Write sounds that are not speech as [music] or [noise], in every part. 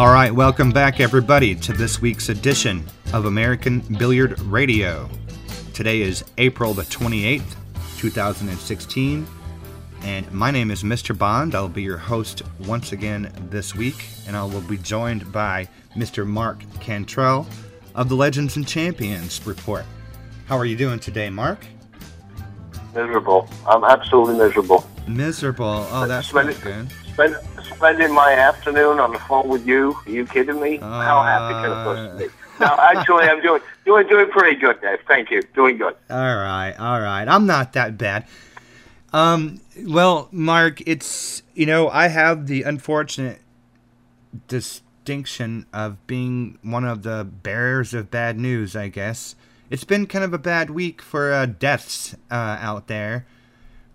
All right, welcome back, everybody, to this week's edition of American Billiard Radio. Today is April the 28th, 2016, and my name is Mr. Bond. I'll be your host once again this week, and I will be joined by Mr. Mark Cantrell of the Legends and Champions Report. How are you doing today, Mark? Miserable. I'm absolutely miserable. Miserable. Oh, that's Spend- not good. Spend, spending my afternoon on the phone with you. Are you kidding me? How happy can a person be? No, actually, I'm doing doing doing pretty good, Dave. Thank you. Doing good. All right, all right. I'm not that bad. Um, well, Mark, it's you know I have the unfortunate distinction of being one of the bearers of bad news. I guess it's been kind of a bad week for uh, deaths uh, out there.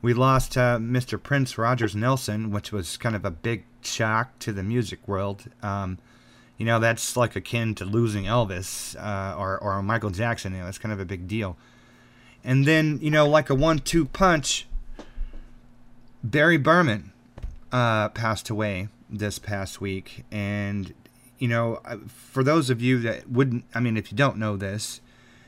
We lost uh, Mr. Prince Rogers Nelson, which was kind of a big shock to the music world. Um, you know, that's like akin to losing Elvis uh, or, or Michael Jackson. You know, it's kind of a big deal. And then, you know, like a one two punch, Barry Berman uh, passed away this past week. And, you know, for those of you that wouldn't, I mean, if you don't know this,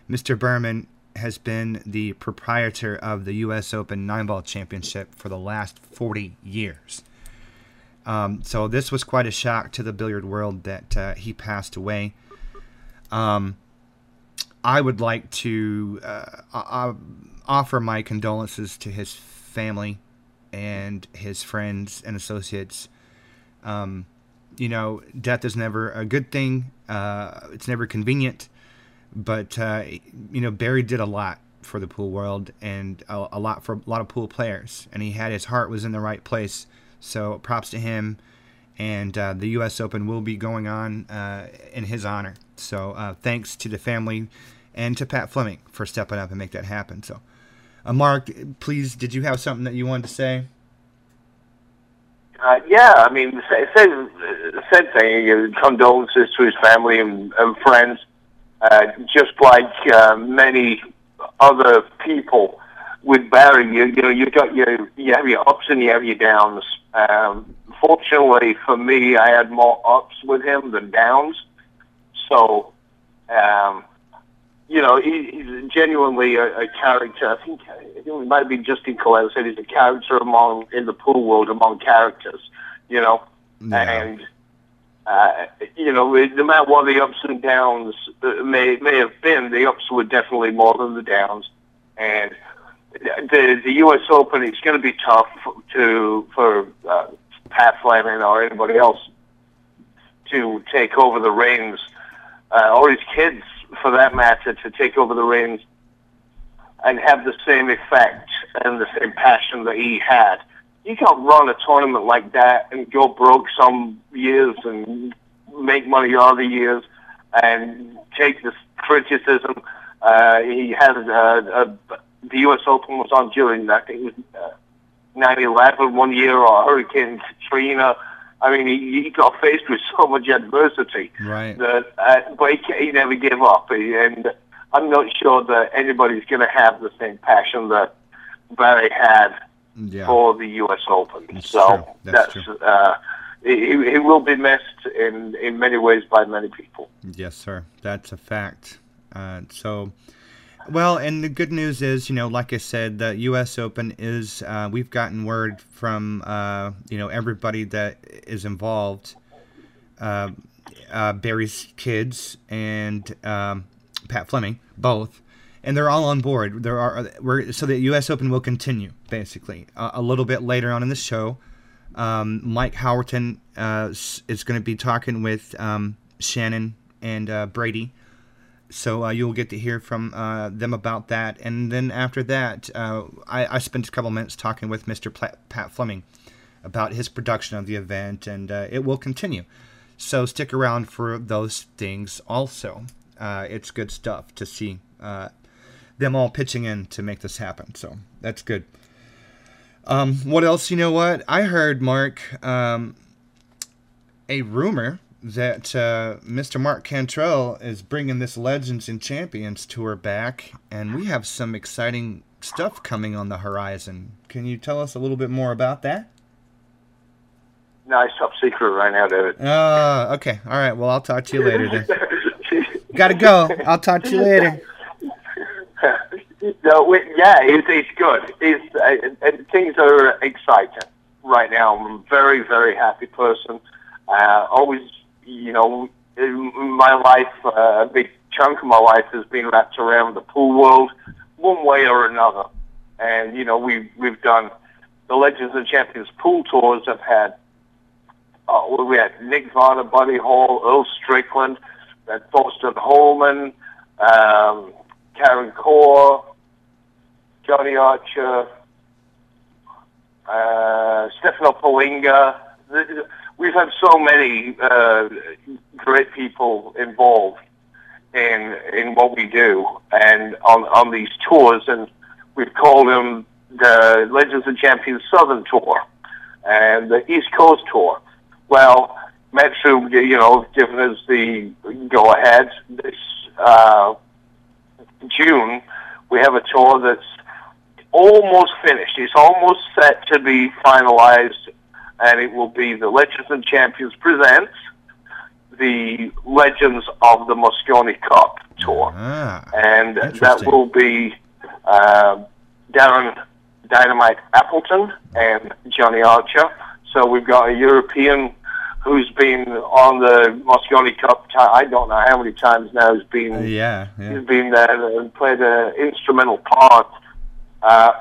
Mr. Berman has been the proprietor of the U.S. Open Nine Ball Championship for the last 40 years. Um, so this was quite a shock to the billiard world that uh, he passed away. Um, I would like to uh, offer my condolences to his family and his friends and associates. Um, you know, death is never a good thing. Uh, it's never convenient, but uh, you know, Barry did a lot for the pool world and a, a lot for a lot of pool players, and he had his heart was in the right place. So props to him. And uh, the U.S. Open will be going on uh, in his honor. So uh, thanks to the family and to Pat Fleming for stepping up and make that happen. So, uh, Mark, please, did you have something that you wanted to say? Uh, yeah, I mean, same, same, thing. Condolences to his family and, and friends. Uh, just like uh, many other people with Barry, you, you know, you got your you have your ups and you have your downs. Um, fortunately for me, I had more ups with him than downs. So, um, you know, he, he's genuinely a, a character. I think, it might be Justin Colette said he's a character among in the pool world among characters. You know, and uh, you know, no matter what the ups and downs uh, may may have been, the ups were definitely more than the downs, and the the U.S. Open it's going to be tough to for uh, Pat Fleming or anybody else to take over the reins, uh, or his kids for that matter, to take over the reins and have the same effect and the same passion that he had. You can't run a tournament like that and go broke some years and make money other years and take this criticism. Uh, he had uh, a, the U.S. Open was on during I think it was uh, 9/11 one year or Hurricane Katrina. I mean, he, he got faced with so much adversity Right. that, uh, but he, he never gave up. And I'm not sure that anybody's going to have the same passion that Barry had Yeah. for the U.S. Open. That's so true. That's that's, true. uh, he, he will be missed in in many ways by many people. Yes, sir. That's a fact. Uh, so, well, and the good news is, you know, like I said, the U.S. Open is. Uh, we've gotten word from, uh, you know, everybody that is involved. Uh, uh, Barry's kids and um, Pat Fleming, both, and they're all on board. There are we're, so the U.S. Open will continue basically a little bit later on in the show. Um, Mike Howerton uh, is going to be talking with um, Shannon and uh, Brady. So uh, you'll get to hear from uh, them about that. And then after that, uh, I, I spent a couple minutes talking with Mr. Pla- Pat Fleming about his production of the event, and uh, it will continue. So stick around for those things also. Uh, it's good stuff to see uh, them all pitching in to make this happen. So that's good. Um, what else? You know what? I heard, Mark, um, a rumor that uh, Mr. Mark Cantrell is bringing this Legends and Champions tour back, and we have some exciting stuff coming on the horizon. Can you tell us a little bit more about that? No, it's top secret right now, David. Oh, okay. All right. Well, I'll talk to you later then. Gotta go. I'll talk to you later. [laughs] no, we, yeah, it's, it's good. It's uh, things are exciting right now. I'm a very, very happy person. Uh, always, you know, my life, uh, a big chunk of my life has been wrapped around the pool world, one way or another. And you know, we've we've done the Legends and Champions pool tours. I've had uh, we had Nick Varner, Buddy Hall, Earl Strickland, had Thorsten Hohmann, um, Karen Corr, Johnny Archer, uh, Stefano Pelinga. We've had so many uh, great people involved in in what we do and on on these tours, and we've called them the Legends and Champions Southern Tour and the East Coast Tour. Well, Metro, you know, given us the go ahead this uh, June, we have a tour that's almost finished. It's almost set to be finalized, and it will be the Legends and Champions presents the Legends of the Mosconi Cup tour, Ah, and that will be uh, Darren Dynamite Appleton and Johnny Archer. So we've got a European who's been on the Mosconi Cup. ti- I don't know how many times now. He's been yeah, yeah. He's been there and played an instrumental part. Uh,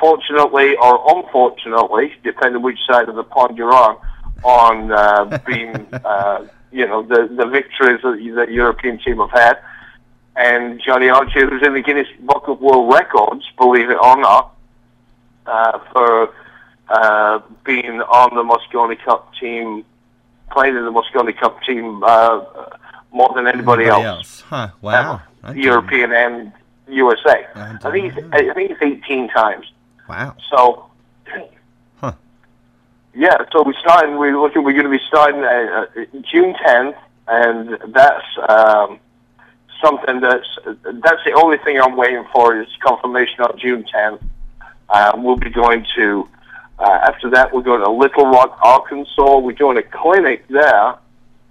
fortunately or unfortunately, depending which side of the pond you're on, on uh, [laughs] being, uh, you know, the, the victories that the European team have had. And Johnny Archer, who's in the Guinness Book of World Records, believe it or not, uh, for uh, being on the Mosconi Cup team, playing in the Mosconi Cup team uh, more than anybody, else. Huh. Wow. I European and USA. I I think didn't I think it's 18 times. Wow. So, Huh. yeah. So we starting. We're looking. We're going to be starting uh, uh, June 10th, and that's um, something that's that's the only thing I'm waiting for is confirmation on June 10th. Um, we'll be going to. Uh, after that, we're going to Little Rock, Arkansas. We're doing a clinic there,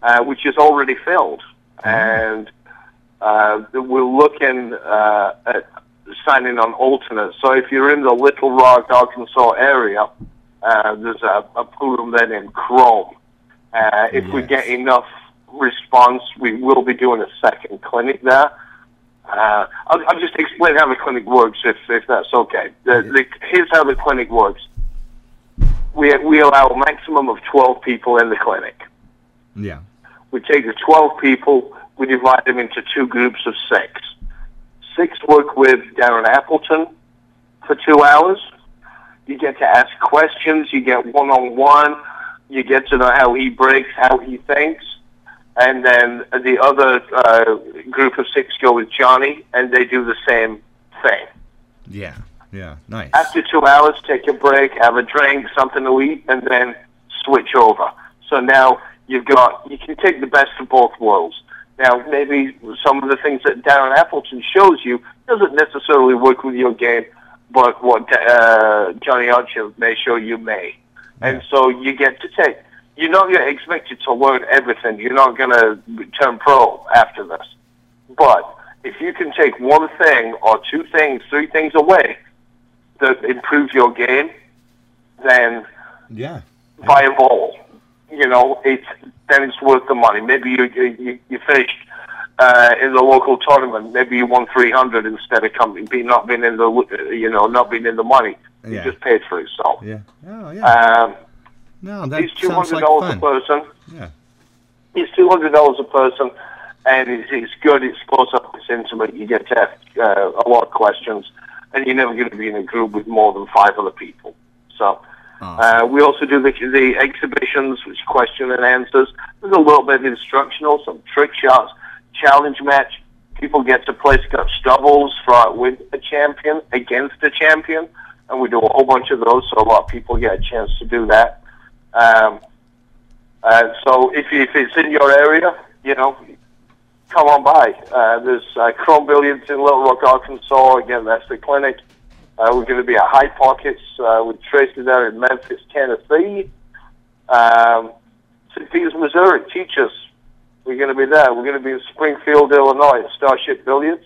uh, which is already filled, and uh, we're looking uh, at signing on alternate. So if you're in the Little Rock, Arkansas area, uh, there's a, a pool room there named Chrome. Uh, if we get enough response, we will be doing a second clinic there. Uh, I'll, I'll just explain how the clinic works, if, if that's okay. The, the, here's how the clinic works. We, we allow a maximum of 12 people in the clinic. Yeah. We take the 12 people, we divide them into two groups of six. Six work with Darren Appleton for two hours. You get to ask questions, you get one on one, you get to know how he breaks, how he thinks. And then the other uh, group of six go with Johnny, and they do the same thing. Yeah. Yeah. Nice. After two hours, take a break, have a drink, something to eat, and then switch over. So now you've got, you can take the best of both worlds. Now, maybe some of the things that Darren Appleton shows you doesn't necessarily work with your game, but what uh, Johnny Archer may show you may. And so you get to take, you're not going to expect you to learn everything. You're not going to turn pro after this. But if you can take one thing or two things, three things away that improve your game, then Yeah. by a bowl. You know, it's then it's worth the money. Maybe you you, you finished uh, in the local tournament. Maybe you won three hundred instead of coming, be not being in the you know not being in the money. You Yeah. just paid for it. So Yeah. Oh yeah. um, no, that it's two hundred like dollars a person. Yeah. It's two hundred dollars a person, and it's, it's good. It's close up. It's intimate. You get to ask uh, a lot of questions, and you're never going to be in a group with more than five other people. So. Awesome. Uh, we also do the, the exhibitions, which question and answers. There's a little bit instructional, some trick shots, challenge match. People get to play Scotch doubles for with a champion against a champion, and we do a whole bunch of those. So a lot of people get a chance to do that. Um, uh, so if, if it's in your area, you know, come on by. Uh, there's uh, Chrome Billiards in Little Rock, Arkansas. Again, that's the clinic. Uh, we're going to be at High Pockets uh, with Tracy there in Memphis, Tennessee. Um, St. Peters, Missouri, Teachers. We're going to be there. We're going to be in Springfield, Illinois, at Starship Billiards.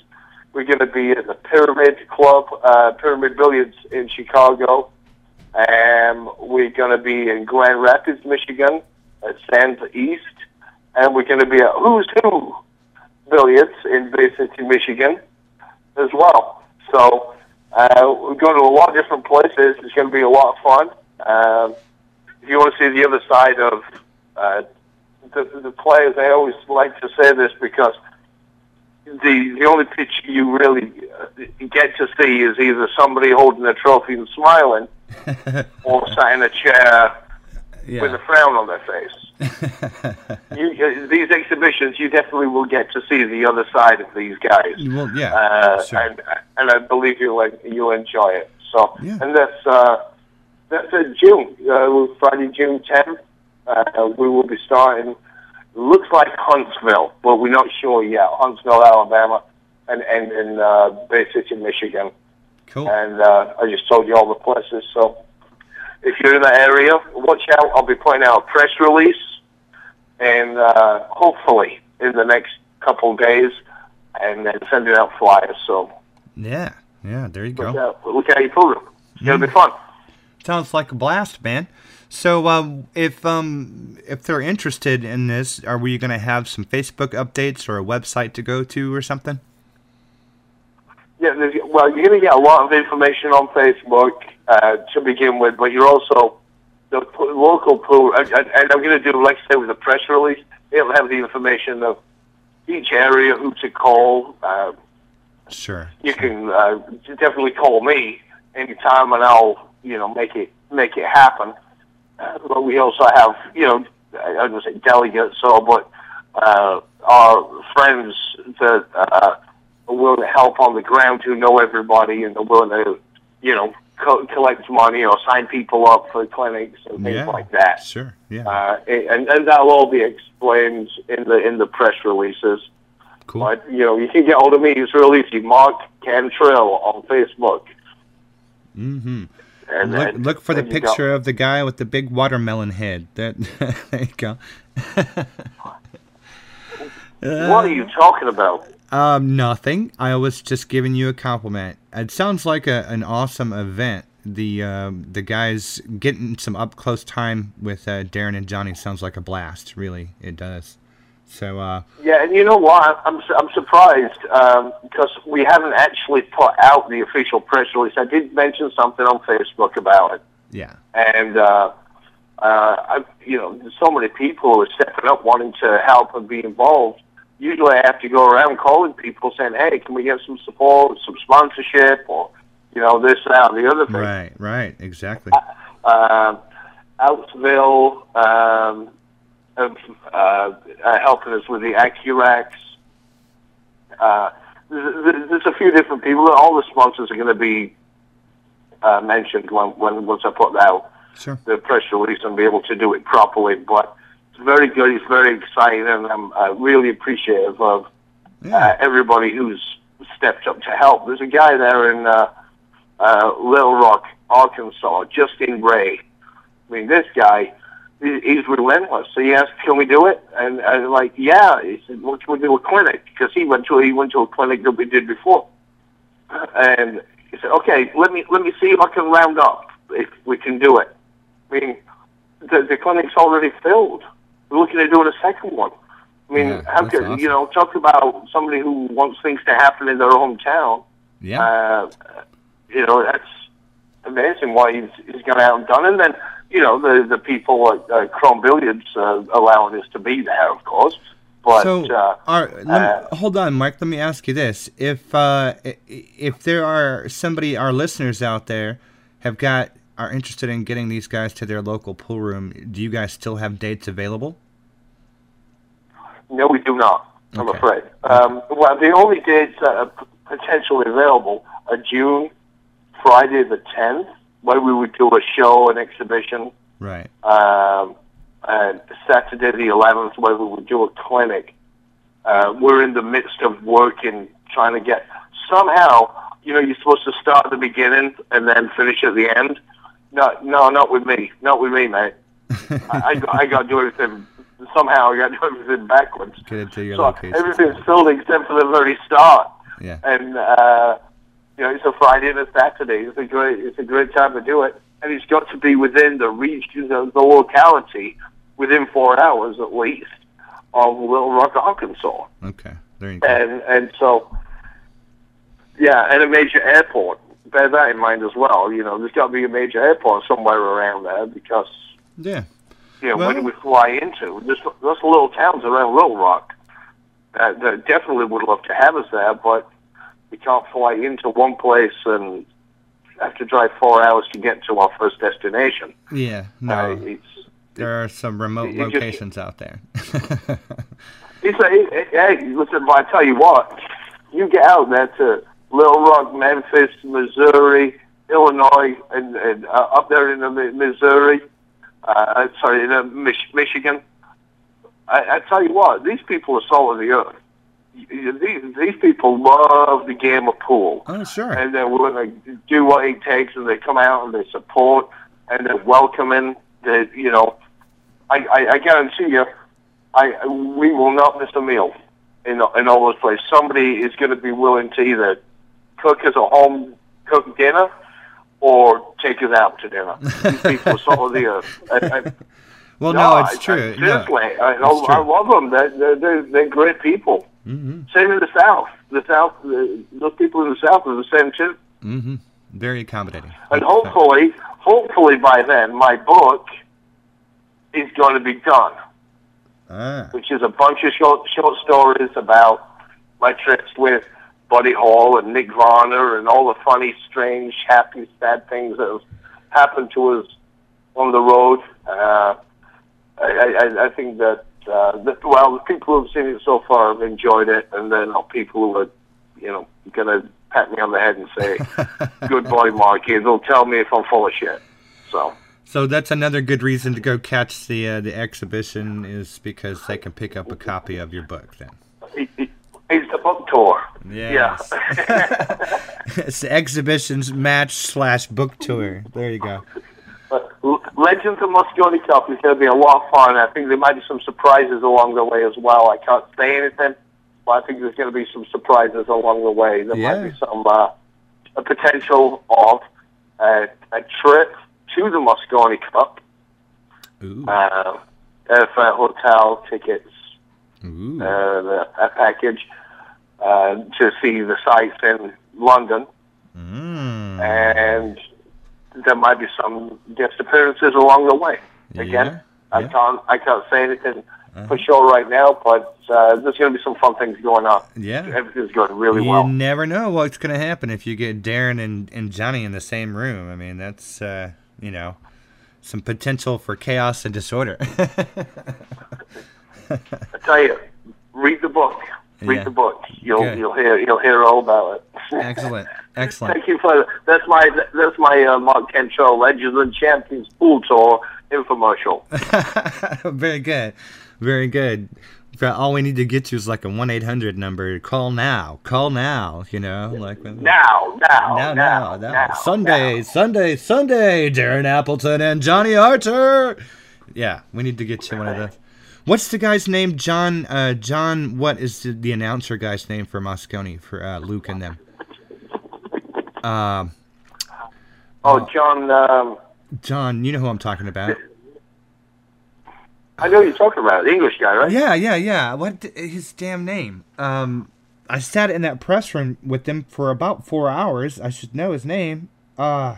We're going to be at the Pyramid Club, uh, Pyramid Billiards in Chicago. Um, we're going to be in Grand Rapids, Michigan, at Sands East. And we're going to be at Who's Who Billiards in Bay City, Michigan, as well. So uh, we're going to a lot of different places. It's going to be a lot of fun. Um, if you want to see the other side of uh, the, the players, I always like to say this because the the only pitch you really uh, get to see is either somebody holding a trophy and smiling, [laughs] or sat in a chair yeah. with a frown on their face. [laughs] you, uh, these exhibitions, you definitely will get to see the other side of these guys. well, yeah. Uh, sure. and and I believe you'll you'll enjoy it. So Yeah. and that's uh, that's in June, uh, Friday, June tenth. Uh, we will be starting. Looks like Huntsville, but we're not sure yet. Huntsville, Alabama, and and in uh, Bay City, Michigan. cool. And uh, I just told you all the places. So if you're in the area, watch out. I'll be putting out a press release, and uh, hopefully in the next couple of days, and then sending out flyers. So yeah. Yeah. There you look go. out, look out your program. It's gonna be fun. Sounds like a blast, man. So, um, if um, if they're interested in this, are we going to have some Facebook updates or a website to go to or something? Yeah, well, you're going to get a lot of information on Facebook uh, to begin with, but you're also the local pool, and, and I'm going to do, like I say, with the press release, it'll have the information of each area, who to call. Uh, Sure. you can uh, definitely call me anytime, and I'll you know make it make it happen. Uh, but we also have you know I I don't say delegates, so but uh, our friends that uh, are willing to help on the ground who know everybody and are willing to you know co- collect money or sign people up for clinics and things Yeah. like that. Sure. Yeah. Uh, and and that'll all be explained in the in the press releases. cool. But you know, you can get hold of me. It's real easy. Mark Cantrell on Facebook. Mm-hmm. And Look, then- look for the go- picture of the guy with the big watermelon head. That [laughs] there you go. What are you talking about? Um, nothing. I was just giving you a compliment. It sounds like a, an awesome event. The um, the guys getting some up close time with uh, Darren and Johnny sounds like a blast. Really, it does. So uh, Yeah, and you know what? I'm I'm surprised um, because we haven't actually put out the official press release. I did mention something on Facebook about it, yeah, and uh, uh, I, you know, so many people are stepping up, wanting to help and be involved. Usually, I have to go around calling people saying, "Hey, can we get some support, some sponsorship, or you know, this, that, or the other thing." right, right, exactly. um, Outsville um, of, uh, uh, helping us with the Accurax. Uh, there's, there's a few different people. All the sponsors are going to be uh, mentioned when, when once I put out Sure. the press release and be able to do it properly. But very good. It's very exciting, and I'm uh, really appreciative of uh, everybody who's stepped up to help. There's a guy there in uh, uh, Little Rock, Arkansas, Justin Ray. I mean, this guy, he- he's relentless. So he asked, "Can we do it?" And I'm like, "Yeah." He said, "Well, can we do a clinic?" Because he went to he went to a clinic that we did before, [laughs] and he said, "Okay, let me let me see if I can round up if we can do it." I mean, the, the clinic's already filled. We're looking at doing a second one. I mean, Yeah, how could awesome. you know? Talk about somebody who wants things to happen in their hometown. Yeah. Uh, you know, that's amazing why he's, he's gone out and done it. And then, you know, the the people at uh, Chrome Billiards uh, allowing us to be there, of course. But so, uh, are, me, uh, hold on, Mike. Let me ask you this: if uh, if there are somebody, our listeners out there, have got are interested in getting these guys to their local pool room, do you guys still have dates available? no, we do not. I'm afraid. Um, well, the only dates that are potentially available are June, Friday the 10th, where we would do a show, an exhibition, Right. um, and Saturday the 11th, where we would do a clinic. Uh, we're in the midst of working, trying to get somehow. You know, you're supposed to start at the beginning and then finish at the end. No, no, not with me. Not with me, mate. I, I, got, I got to do everything somehow. I got to do everything backwards. Get it to your so location. everything's filled except for the very start. Yeah. And uh, you know, it's a Friday and a Saturday. It's a great, it's a great time to do it. And it's got to be within the region of the locality, within four hours at least, of Little Rock, Arkansas. Okay. There you go. And and so, yeah, and a major airport. Bear that in mind as well. You know, there's got to be a major airport somewhere around there because Yeah. you know Well- when we fly into there's those little towns around Little Rock that, that definitely would love to have us there, but we can't fly into one place and have to drive four hours to get to our first destination. Yeah. Uh, No. it's there are some remote it just- locations out there. [laughs] It's a, it, hey, listen, but I tell you what, you get out there to Little Rock, Memphis, Missouri, Illinois, and, and uh, up there in the Missouri, uh, sorry, in uh, Mich- Michigan. I, I tell you what, these people are salt of the earth. These these people love the game of pool, oh, sure. and they're willing to do what it takes, and they come out and they support, and they're welcoming. That you know, I, I, I guarantee you, I we will not miss a meal in in all those places. Somebody is going to be willing to either cook a home cooked dinner or take us out to dinner. These people are of the earth. I, I, [laughs] well, no, I- it's I- true. seriously, I, true. I love them. They're, they're, they're, great people. Mm-hmm. Same in the South. The South, the, those people in the South are the same too. Mm-hmm. Very accommodating. And hopefully, hopefully by then, my book is going to be done, Ah. which is a bunch of short short stories about my trips with Buddy Hall and Nick Varner and all the funny, strange, happy, sad things that have happened to us on the road. Uh, I, I, I think that, uh, that, well, the people who have seen it so far have enjoyed it, and then uh, people who are, you know, going to pat me on the head and say, [laughs] good boy, Marky, they'll tell me if I'm full of shit. So, So that's another good reason to go catch the uh, the exhibition is because they can pick up a copy of your book then. [laughs] it, it, it's the book tour. Yes. Yeah. [laughs] it's the exhibitions match slash book tour. There you go. But Legends of Mosconi Cup is going to be a lot of fun. I think there might be some surprises along the way as well. I can't say anything, but I think there's going to be some surprises along the way. There Yeah. might be some uh, a potential of uh, a trip to the Mosconi Cup, Ooh. uh, airfare, hotel tickets, Ooh. uh, a package uh, to see the sights in London. Mm. and there might be some guest appearances along the way. Again, Yeah, I yeah. can't I can't say anything Uh-huh. for sure right now, but uh, there's going to be some fun things going on. Yeah. Everything's going really you well. You never know what's going to happen if you get Darren and, and Johnny in the same room. I mean, that's, uh, you know, some potential for chaos and disorder. [laughs] I tell you, read the book. Read Yeah. the book. You'll Good. you'll hear you'll hear all about it. [laughs] excellent. Excellent. Thank you for that's my that's my uh, Mark Show Legends and Champions Pool Tour infomercial. [laughs] Very good. Very good. All we need to get you is like a 1 800 number. Call now. Call now. You know, like. Now, now, Now, now, now, now. now, Sunday, now. Sunday, Sunday. Darren Appleton and Johnny Archer. Yeah, we need to get you one of those. What's the guy's name? John. Uh, John. What is the, the announcer guy's name for Mosconi for uh, Luke and them? Um, Oh, John. Um, John. You know who I'm talking about. I know you're talking about the English guy, right? Yeah, yeah, yeah. What his damn name? Um, I sat in that press room with them for about four hours. I should know his name. Uh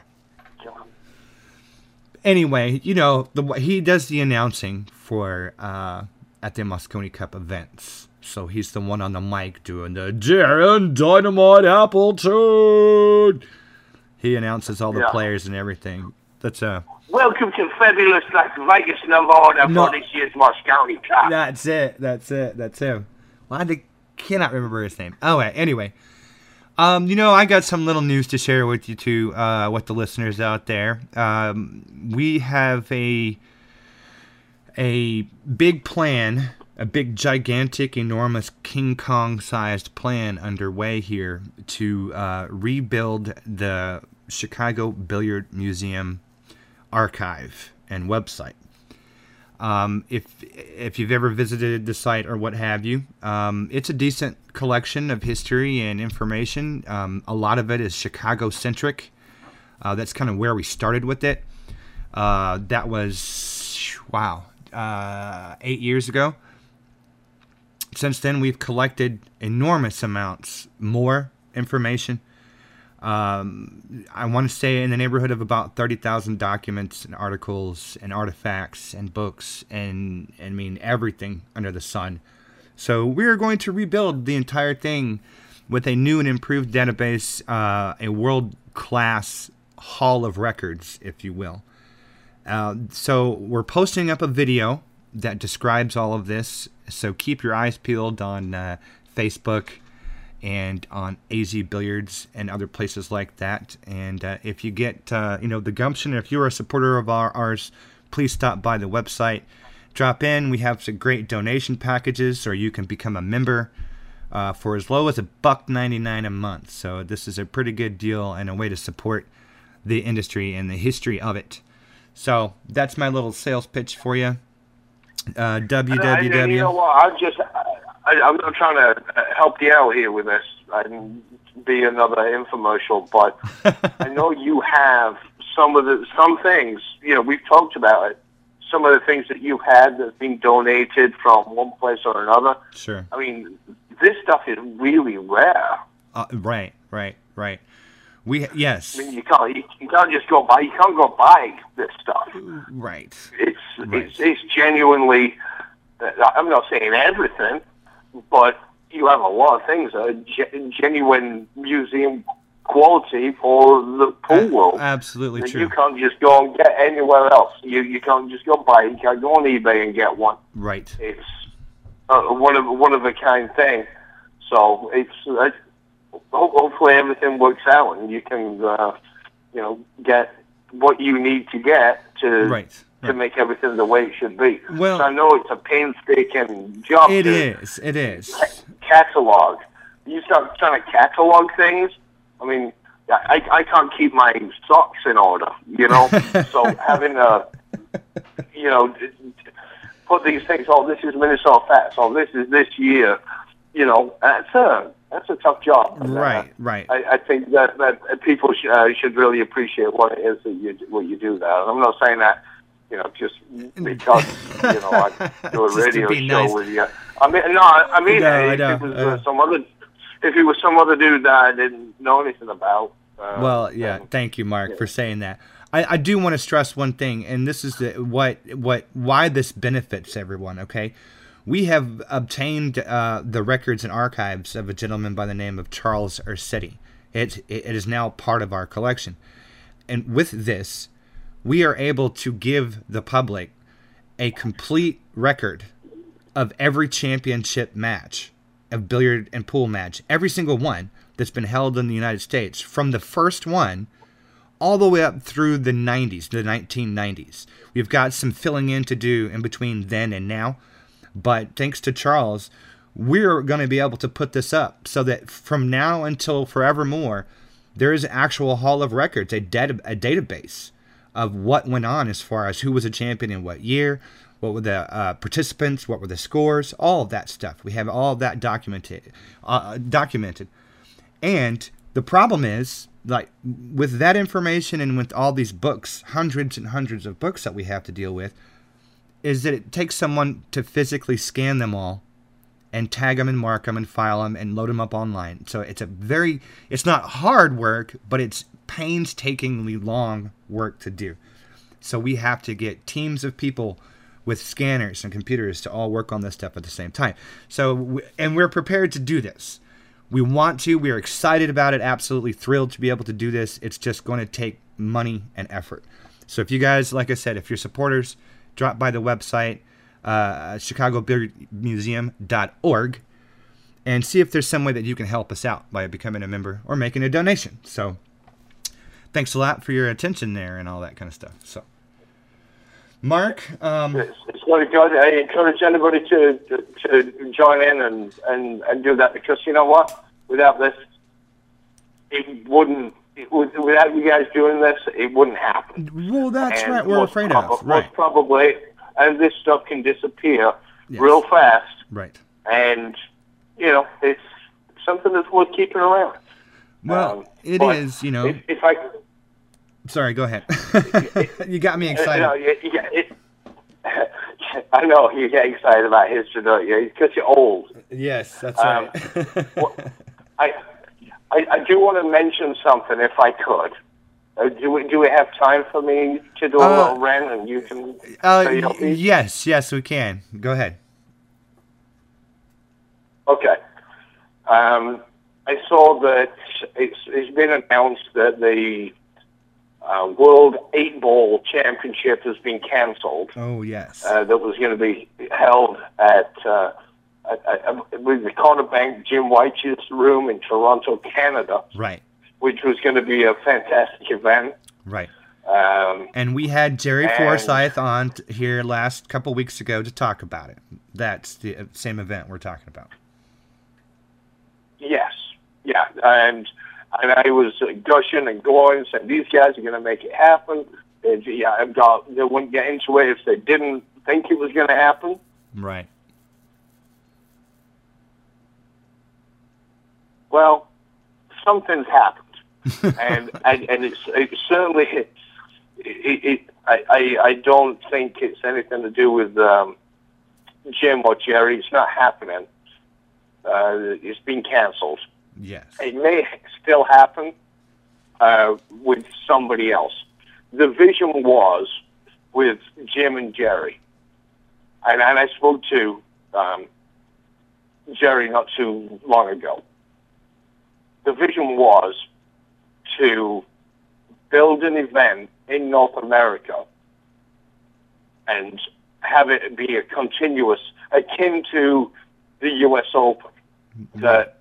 anyway, you know the he does the announcing for uh at the Mosconi Cup events. So he's the one on the mic doing the Darren Dynamite Appleton. He announces all the Yeah. players and everything. That's uh Welcome to fabulous Las Vegas, Nevada No. for this year's Mosconi Cup. That's it. That's it. That's him. Well, I cannot remember his name. Oh, wait. Anyway, um, you know, I got some little news to share with you too, uh, with the listeners out there. Um, we have a a big plan, a big, gigantic, enormous King Kong-sized plan underway here to uh, rebuild the Chicago Billiard Museum archive and website. Um, if if you've ever visited the site or what have you, um, it's a decent collection of history and information. Um, a lot of it is Chicago centric. Uh, that's kind of where we started with it. Uh, that was wow, uh, eight years ago. Since then, we've collected enormous amounts more information. Um, I want to say in the neighborhood of about 30,000 documents and articles and artifacts and books and, I mean, everything under the sun. So we're going to rebuild the entire thing with a new and improved database, uh, a world class hall of records, if you will. Uh, so we're posting up a video that describes all of this. So keep your eyes peeled on uh, Facebook and on AZ Billiards and other places like that. And uh, if you get, uh, you know, the gumption, if you're a supporter of our, ours, please stop by the website. Drop in. We have some great donation packages, or you can become a member uh, for as low as a buck ninety nine a month. So this is a pretty good deal and a way to support the industry and the history of it. So that's my little sales pitch for you. Uh, www. You know what? I'm just, I, I'm not trying to help you out here with this and be another infomercial, but [laughs] I know you have some of the some things. You know, we've talked about it. Some of the things that you've had that's been donated from one place or another. Sure. I mean, this stuff is really rare. Uh, right, right, right. We yes. I mean, you can't you, you can't just go buy you can't go buy this stuff. Right. It's Right. it's it's genuinely. I'm not saying everything, but you have a lot of things that are ge- genuine museum quality for the pool world. Absolutely true. you can't just go and get anywhere else. You you can't just go buy. You can't go on eBay and get one. Right. It's uh, one of one of a kind thing. So it's uh, ho- hopefully everything works out and you can uh, you know get what you need to get to Right. To make everything the way it should be. Well- so I know it's a painstaking job It is. It is. catalog. You start trying to catalog things. I mean, I, I can't keep my socks in order, you know. [laughs] so having a, you know, put these things. Oh, this is Minnesota Fats. Oh, this is this year. You know, that's a that's a tough job. And, uh, Right. Right. I, I think that that people sh- uh, should really appreciate what it is that you what you do there. I'm not saying that you know just [laughs] because you know I do a radio show nice. with you. I mean, no, I mean No, I if it was uh, some other if it was some other dude that I didn't know anything about. Uh, Well, yeah. then- Thank you, Mark, for saying that. I, I do want to stress one thing, and this is the, what what why this benefits everyone. Okay, we have obtained uh, the records and archives of a gentleman by the name of Charles Ursitti. It it is now part of our collection, and with this, we are able to give the public a complete record of every championship match of billiard and pool match, every single one that's been held in the United States, from the first one all the way up through the 90s, the 1990s. We've got some filling in to do in between then and now, but thanks to Charles, we're going to be able to put this up so that from now until forevermore, there is an actual hall of records, a, a database of what went on as far as who was a champion in what year, what were the uh, participants, what were the scores, all of that stuff. We have all of that documented. Uh, documented. And the problem is, like, with that information and with all these books, hundreds and hundreds of books that we have to deal with, is that it takes someone to physically scan them all and tag them and mark them and file them and load them up online. So it's a very, it's not hard work, but it's painstakingly long work to do. So we have to get teams of people with scanners and computers to all work on this stuff at the same time. So, and we're prepared to do this. We want to. We are excited about it. Absolutely thrilled to be able to do this. It's just going to take money and effort. So, if you guys, like I said, if you're supporters, drop by the website, uh, ChicagoBilliardMuseum.org, and see if there's some way that you can help us out by becoming a member or making a donation. So, thanks a lot for your attention there and all that kind of stuff. So, Mark, um, It's, it's good. I encourage anybody to, to, to join in and, and, and do that because you know what? Without this, it wouldn't. It would, without you guys doing this, it wouldn't happen. well, that's And right. We're afraid prob- of Most right. probably, and this stuff can disappear Yes. real fast. Right. And you know, it's something that's worth keeping around. Well, Um, it is. You know. If, if I Sorry. Go ahead. [laughs] you got me excited. No, yeah, yeah, it, [laughs] I know you get excited about history, don't you? Because you're old. yes, that's Um, right. well, I, I, I do want to mention something, if I could. Uh, do we do we have time for me to do a Uh, little rant, and you can uh, y- yes, yes, we can. Go ahead. Okay. Um, I saw that it's, it's been announced that the uh, World Eight Ball Championship has been cancelled. Oh yes. Uh, that was going to be held at, uh, at, at, with the Corner Bank Jim White's room in Toronto, Canada, right. which was going to be a fantastic event. Right. Um, And we had Jerry And- Forsyth on here last couple weeks ago to talk about it. That's the uh, same event we're talking about. Yes, yeah, and and I was gushing and going, saying these guys are going to make it happen. And yeah, I've got they wouldn't get into it if they didn't think it was going to happen. Right. Well, something's happened, [laughs] and and, and it's, it's certainly it, it, I, I I don't think it's anything to do with um, Jim or Jerry. It's not happening. Uh, it's been cancelled. Yes. It may still happen uh, with somebody else. The vision was with Jim and Jerry, and, and I spoke to um, Jerry not too long ago. The vision was to build an event in North America and have it be a continuous, akin to the U.S. Open, that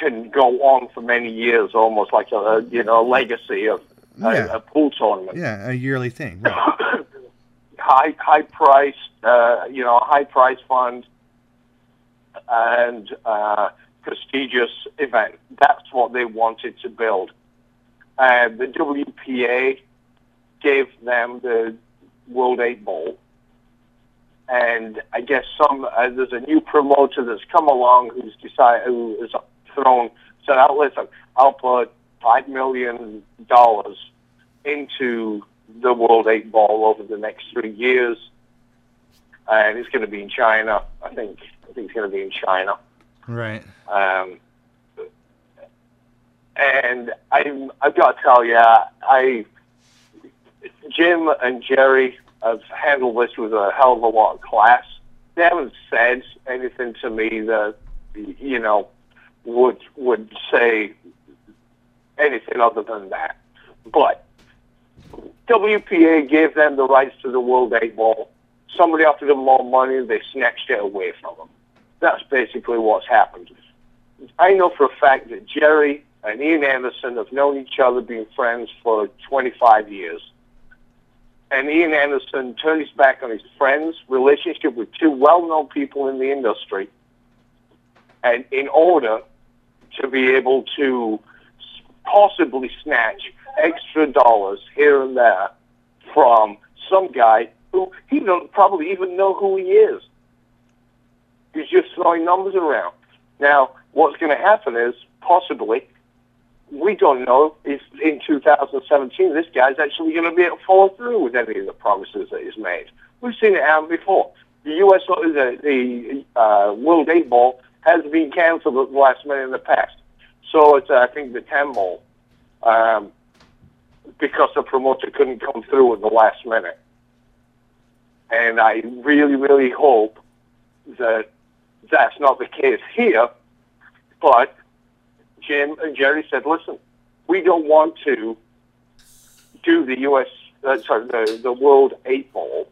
can go on for many years, almost like a you know a legacy of a, Yeah. a pool tournament. Yeah, a yearly thing. Right. [coughs] high high price, uh, you know, high price fund, and uh, prestigious event. That's what they wanted to build. And the WPA gave them the World Eight Ball. And I guess some uh, there's a new promoter that's come along who's decided who has thrown said, "Oh, listen, I'll put five million dollars into the World Eight Ball over the next three years, and it's going to be in China. I think I think it's going to be in China. Right. Um, and I I've got to tell you, I Jim and Jerry have handled this with a hell of a lot of class. They haven't said anything to me that you know would would say anything other than that. But WPA gave them the rights to the World Eight Ball. Somebody offered them more money, they snatched it away from them. That's basically what's happened. I know for a fact that Jerry and Ian Anderson have known each other, been friends for 25 years. And Ian Anderson turned his back on his friends' relationship with two well-known people in the industry, and in order to be able to possibly snatch extra dollars here and there from some guy who he don't probably even know who he is. He's just throwing numbers around. Now, what's going to happen is possibly we don't know if in 2017 this guy's actually going to be able to follow through with any of the promises that he's made. We've seen it happen before. The U.S. the, the uh, World Eight Ball has been canceled at the last minute in the past. So it's uh, I think the Ball um, because the promoter couldn't come through at the last minute. And I really, really hope that that's not the case here. But Jim and Jerry said, listen, we don't want to do the U.S. Uh, sorry, the, the World Eight Ball.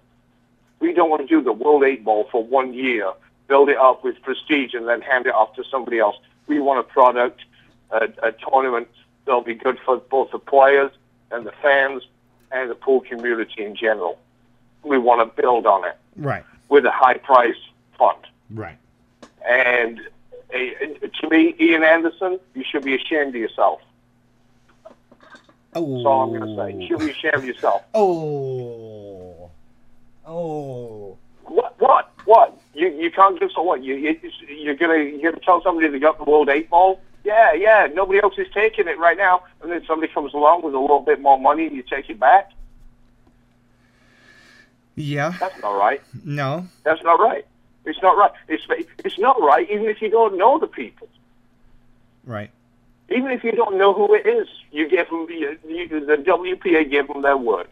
We don't want to do the World Eight Ball for one year, build it up with prestige, and then hand it off to somebody else. We want a product, a, a tournament that'll be good for both the players and the fans and the pool community in general. We want to build on it Right. with a high price fund. Right. And uh, to me, Ian Anderson, you should be ashamed of yourself. Oh. That's all I'm going to say. You should be ashamed of yourself. Oh. Oh. You, you can't just what you, you you're gonna you're gonna tell somebody they got the World Eight Ball. Yeah, yeah. Nobody else is taking it right now, and then somebody comes along with a little bit more money, and you take it back. Yeah. That's not right. No. That's not right. It's not right. It's it's not right, even if you don't know the people. Right. Even if you don't know who it is, you give them you, you, the WPA give them their word,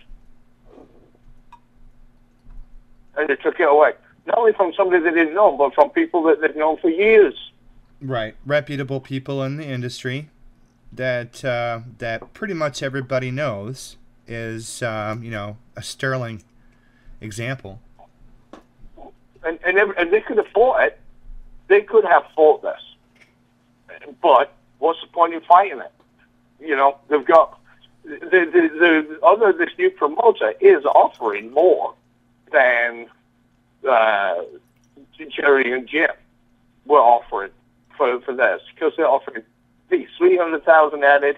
and they took it away. Not only from somebody they didn't know, but from people that they've known for years. Right. Reputable people in the industry that uh, that pretty much everybody knows is um, you know a sterling example. And and, every, and they could have fought it. They could have fought this, but what's the point in fighting it? You know, they've got the the, the other this new promoter is offering more than uh, Jerry and Jim were offering for for this because they're offering the three hundred thousand added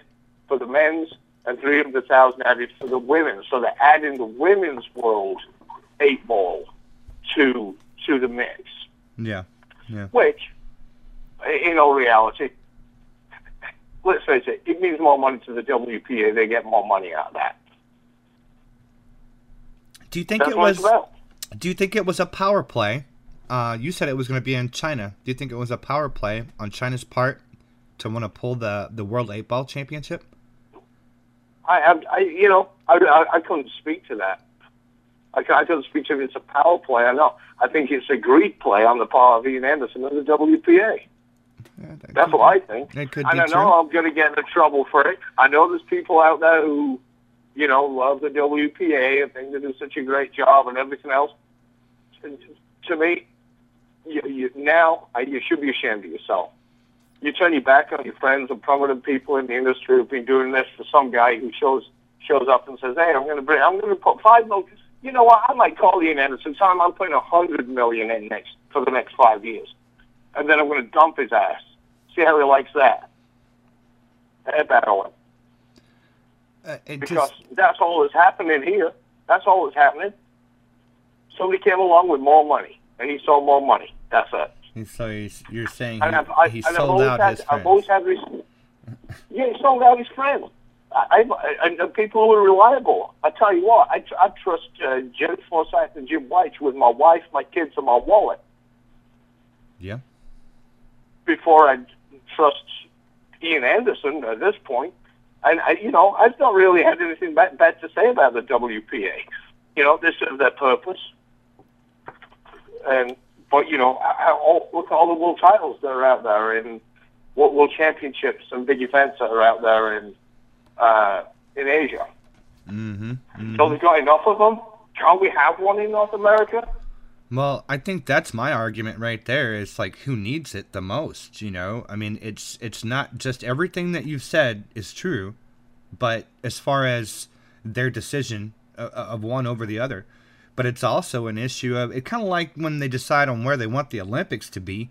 for the men's and three hundred thousand added for the women. So they're adding the women's world eight ball to to the mix. Yeah. Yeah. Which, in all reality, let's face it, it means more money to the WPA. They get more money out of that. Do you think That's it was? Do you think it was a power play? Uh, you said it was going to be in China. Do you think it was a power play on China's part to want to pull the the World Eight Ball Championship? I, I, I you know, I, I, I couldn't speak to that. I, I couldn't speak to if it's a power play or not. I think it's a greed play on the part of Ian Anderson and the WPA. Yeah, that That's what be- I think. It could I true. know I'm going to get into trouble for it. I know there's people out there who, you know, love the WPA and think they do such a great job and everything else. To me, you, you, now uh, you should be ashamed of yourself. You turn your back on your friends and prominent people in the industry who've been doing this for some guy who shows shows up and says, "Hey, I'm going to bring, I'm going to put five million. You know what? I might call Ian Anderson. Him I'm putting a hundred million in next for the next five years, and then I'm going to dump his ass. See how he likes that. Headbattle him Uh, because just, that's all that's happening here. That's all that's happening. Somebody came along with more money, and he sold more money. That's it. so he's, you're saying he, I've, I, he and I've sold always out had, his I've friends. always had Yeah, he sold out his friends. I, I, and people who are reliable. I tell you what, I, tr- I trust uh, Jim Forsyth and Jim White with my wife, my kids, and my wallet Yeah. before I trust Ian Anderson at this point. And I, you know, I've not really had anything bad, bad to say about the WPA. You know, they serve their purpose. And but you know, all, look at all the world titles that are out there and world, world championships and big events that are out there in uh, in Asia. Mm-hmm. So we've got enough of them. Can't we have one in North America? Well, I think that's my argument right there. Is like who needs it the most, you know? I mean, it's it's not just everything that you've said is true, but as far as their decision of, of one over the other, but it's also an issue of it kind of like when they decide on where they want the Olympics to be.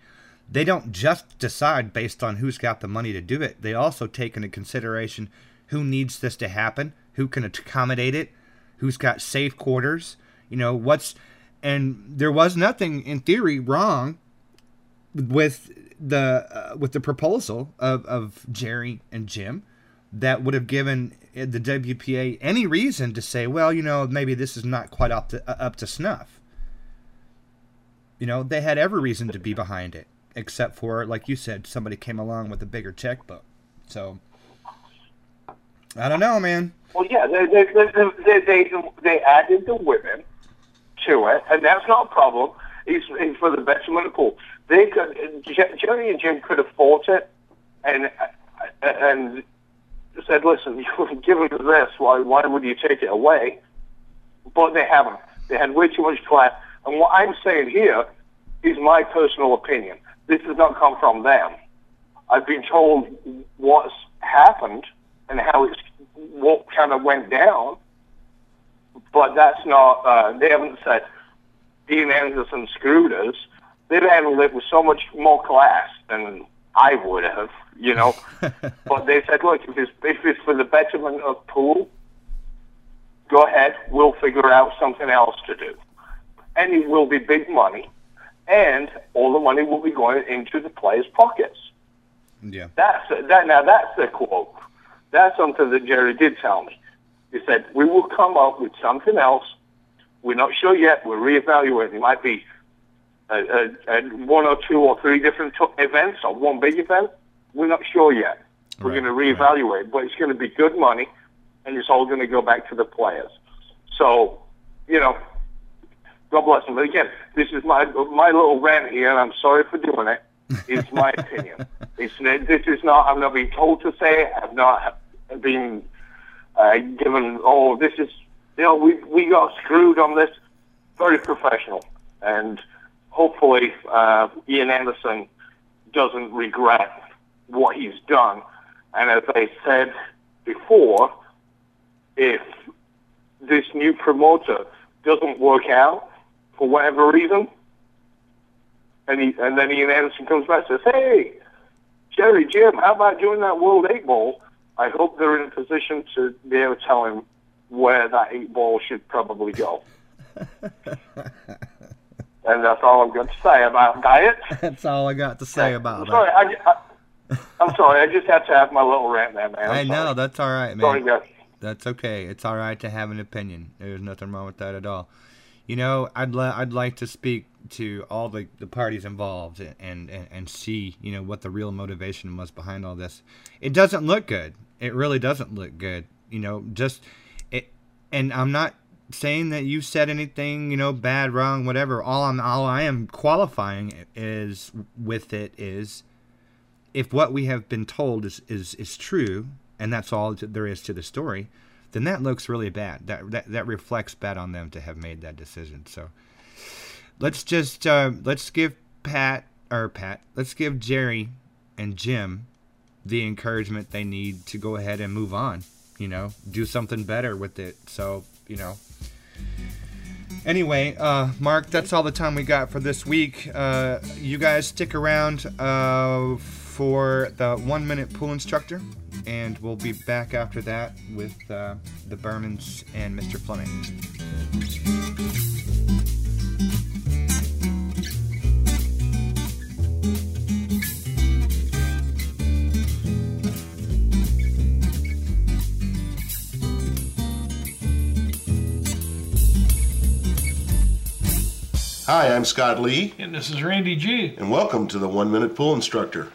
They don't just decide based on who's got the money to do it. They also take into consideration who needs this to happen, who can accommodate it, who's got safe quarters, you know, what's and there was nothing in theory wrong with the uh, with the proposal of, of Jerry and Jim that would have given the WPA any reason to say, well, you know, maybe this is not quite up to uh, up to snuff. You know, they had every reason to be behind it, except for, like you said, somebody came along with a bigger checkbook. So, I don't know, man. Well, yeah, they they they they, they, added the women to it, and that's not a problem. It's, it's for the betterment of the pool. They could Jerry and Jim could have fought it, and and said, "Listen, you've given us this. Why why would you take it away?" But they haven't. They had way too much class. And what I'm saying here is my personal opinion. This does not come from them. I've been told what's happened and how it's what kind of went down, but that's not. Uh, they haven't said Ian Anderson screwed us. They've handled it with so much more class than I would have, you know. [laughs] but they said, look, if it's, if it's for the betterment of pool, go ahead. We'll figure out something else to do, and it will be big money. and all the money will be going into the players' pockets. Yeah. That's that. Now that's the quote. That's something that Jerry did tell me. He said we will come up with something else. We're not sure yet. We're reevaluating. It might be one or two or three different t- events or one big event. We're not sure yet. We're Right, going to reevaluate, but it's going to be good money, and it's all going to go back to the players. So, you know, God bless them. But again, this is my my little rant here, and I'm sorry for doing it. It's my [laughs] opinion. It's this is not. I'm not being told to say it. I've not been uh, given. Oh, this is. You know, we we got screwed on this. Very professional, and hopefully uh, Ian Anderson doesn't regret what he's done. And as I said before, if this new promoter doesn't work out for whatever reason, and he and then Ian Anderson comes back and says, "Hey, Jerry, Jim, how about doing that World Eight Ball?" I hope they're in a position to be able to tell him where that eight ball should probably go. [laughs] and that's all I'm going to say about diet. [laughs] That's all I got to say about I'm that. sorry, I, I, I'm sorry. I just had to have my little rant there, man. I'm I know that's all right, man. Sorry, guys. That's okay. It's all right to have an opinion. There's nothing wrong with that at all. You know, I'd li- I'd like to speak to all the, the parties involved and, and and see you know what the real motivation was behind all this. It doesn't look good. It really doesn't look good. You know, just it. And I'm not saying that you said anything you know bad, wrong, whatever. All I'm all I am qualifying is with it is if what we have been told is, is, is true, and that's all there is to the story, then that looks really bad. That, that that reflects bad on them to have made that decision. So let's just uh, let's give Pat or Pat, let's give Jerry and Jim the encouragement they need to go ahead and move on. You know, do something better with it. So you know. Anyway, uh, Mark, that's all the time we got for this week. Uh, you guys stick around uh, for the one minute pool instructor, and we'll be back after that with uh, the Bermans and Mr. Fleming. Hi, I'm Scott Lee, And this is Randy G. and welcome to the One Minute Pool Instructor.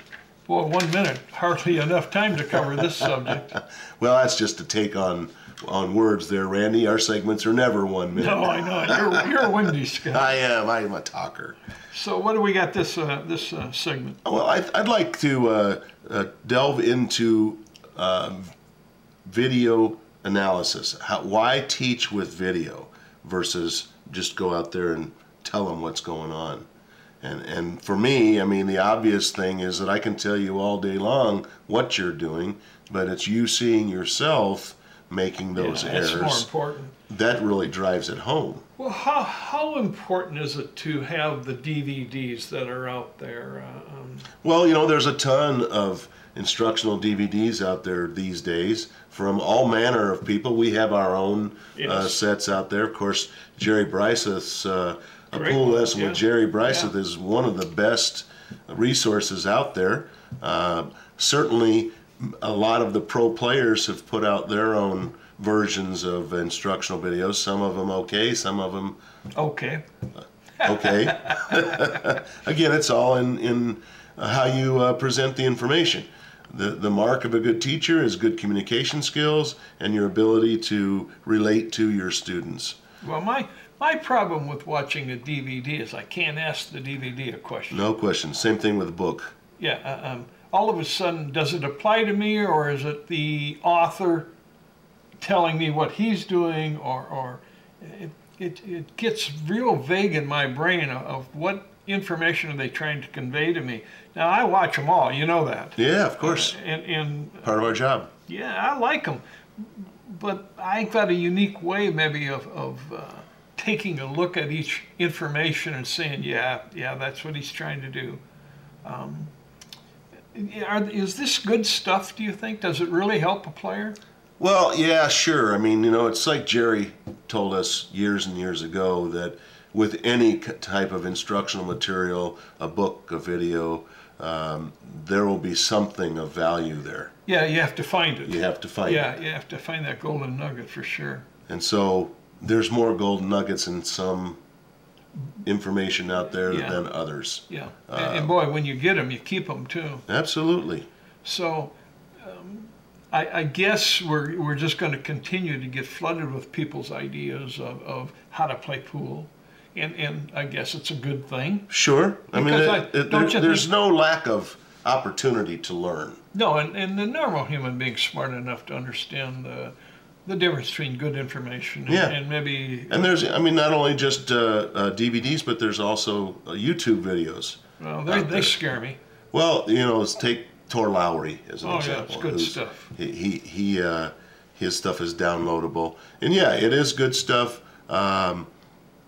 Boy, one minute, hardly enough time to cover this subject. [laughs] Well, that's just a take on on words there, Randy. Our segments are never one minute. No, I know. You're, you're windy, Scott. [laughs] I am. I'm a talker. So, what do we got this uh, this uh, segment? Well, I'd, I'd like to uh, uh, delve into um video analysis. How, why teach with video versus just go out there and tell them what's going on? And, and for me, I mean, the obvious thing is that I can tell you all day long what you're doing, but it's you seeing yourself making those Yeah, that's more errors. important. That really drives it home. Well, how, how important is it to have the DVDs that are out there? Uh, um, Well, you know, there's a ton of instructional DVDs out there these days from all manner of people. We have our own uh, sets out there. Of course, Jerry Briesath's uh, A Great Pool Lesson yeah. with Jerry Briesath Yeah. is one of the best resources out there. Uh, certainly, a lot of the pro players have put out their own versions of instructional videos. Some of them okay, some of them okay. okay. [laughs] [laughs] Again, it's all in, in how you uh, present the information. The, the mark of a good teacher is good communication skills and your ability to relate to your students. Well, my my problem with watching a DVD is I can't ask the DVD a question. No question. Same thing with a book. Yeah. Uh, um, all of a sudden, does it apply to me, or is it the author telling me what he's doing, or or it it, it gets real vague in my brain of, of what information are they trying to convey to me. Now I watch them all, you know that, Yeah, of course. and and Part of our job. yeah, I like them, but I've got a unique way maybe of of uh, taking a look at each information and saying, yeah, yeah, that's what he's trying to do. Um, are, is this good stuff? Do you think? Does it really help a player? Well, yeah, sure. I mean, you know, it's like Jerry told us years and years ago that with any type of instructional material, a book, a video, um, there will be something of value there. Yeah, you have to find it. You have to find it. yeah, you have to find that golden nugget for sure. And so there's more gold nuggets in some information out there Yeah. than others. Yeah, Uh, and, and boy, when you get them, you keep them too. Absolutely. So, um, I, I guess we're we're just going to continue to get flooded with people's ideas of, of how to play pool, and and I guess it's a good thing. Sure. I mean, it, I- it- there- there's think- no lack of opportunity to learn. No, and, and the normal human being's smart enough to understand the the difference between good information and, Yeah. and maybe And there's, I mean, not only just uh, uh, DVDs, but there's also uh, YouTube videos. well, they, they scare me. Well, you know, let's take Tor Lowry as an Oh, yeah, example. it's good stuff. He he, he uh, his stuff is downloadable, and yeah, it is good stuff. Um,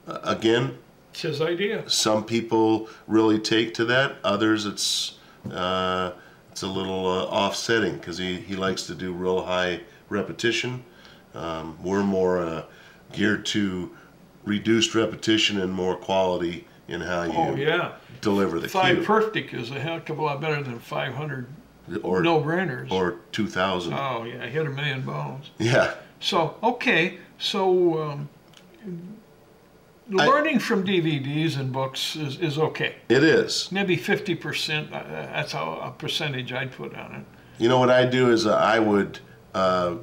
again, It's his idea. some people really take to that. Others, it's uh, it's a little uh, offsetting because he, he likes to do real high repetition. Um, we're more uh, geared to reduced repetition and more quality in how you Oh yeah, deliver the five cue. perfect is a heck of a lot better than five hundred or no brainers. or two thousand. oh yeah, hit a million bones. Yeah, So okay, so um, I- learning from DVDs and books is, is okay. it is. Maybe fifty percent. Uh, that's how a percentage I'd put on it. You know what I do is uh, I would uh,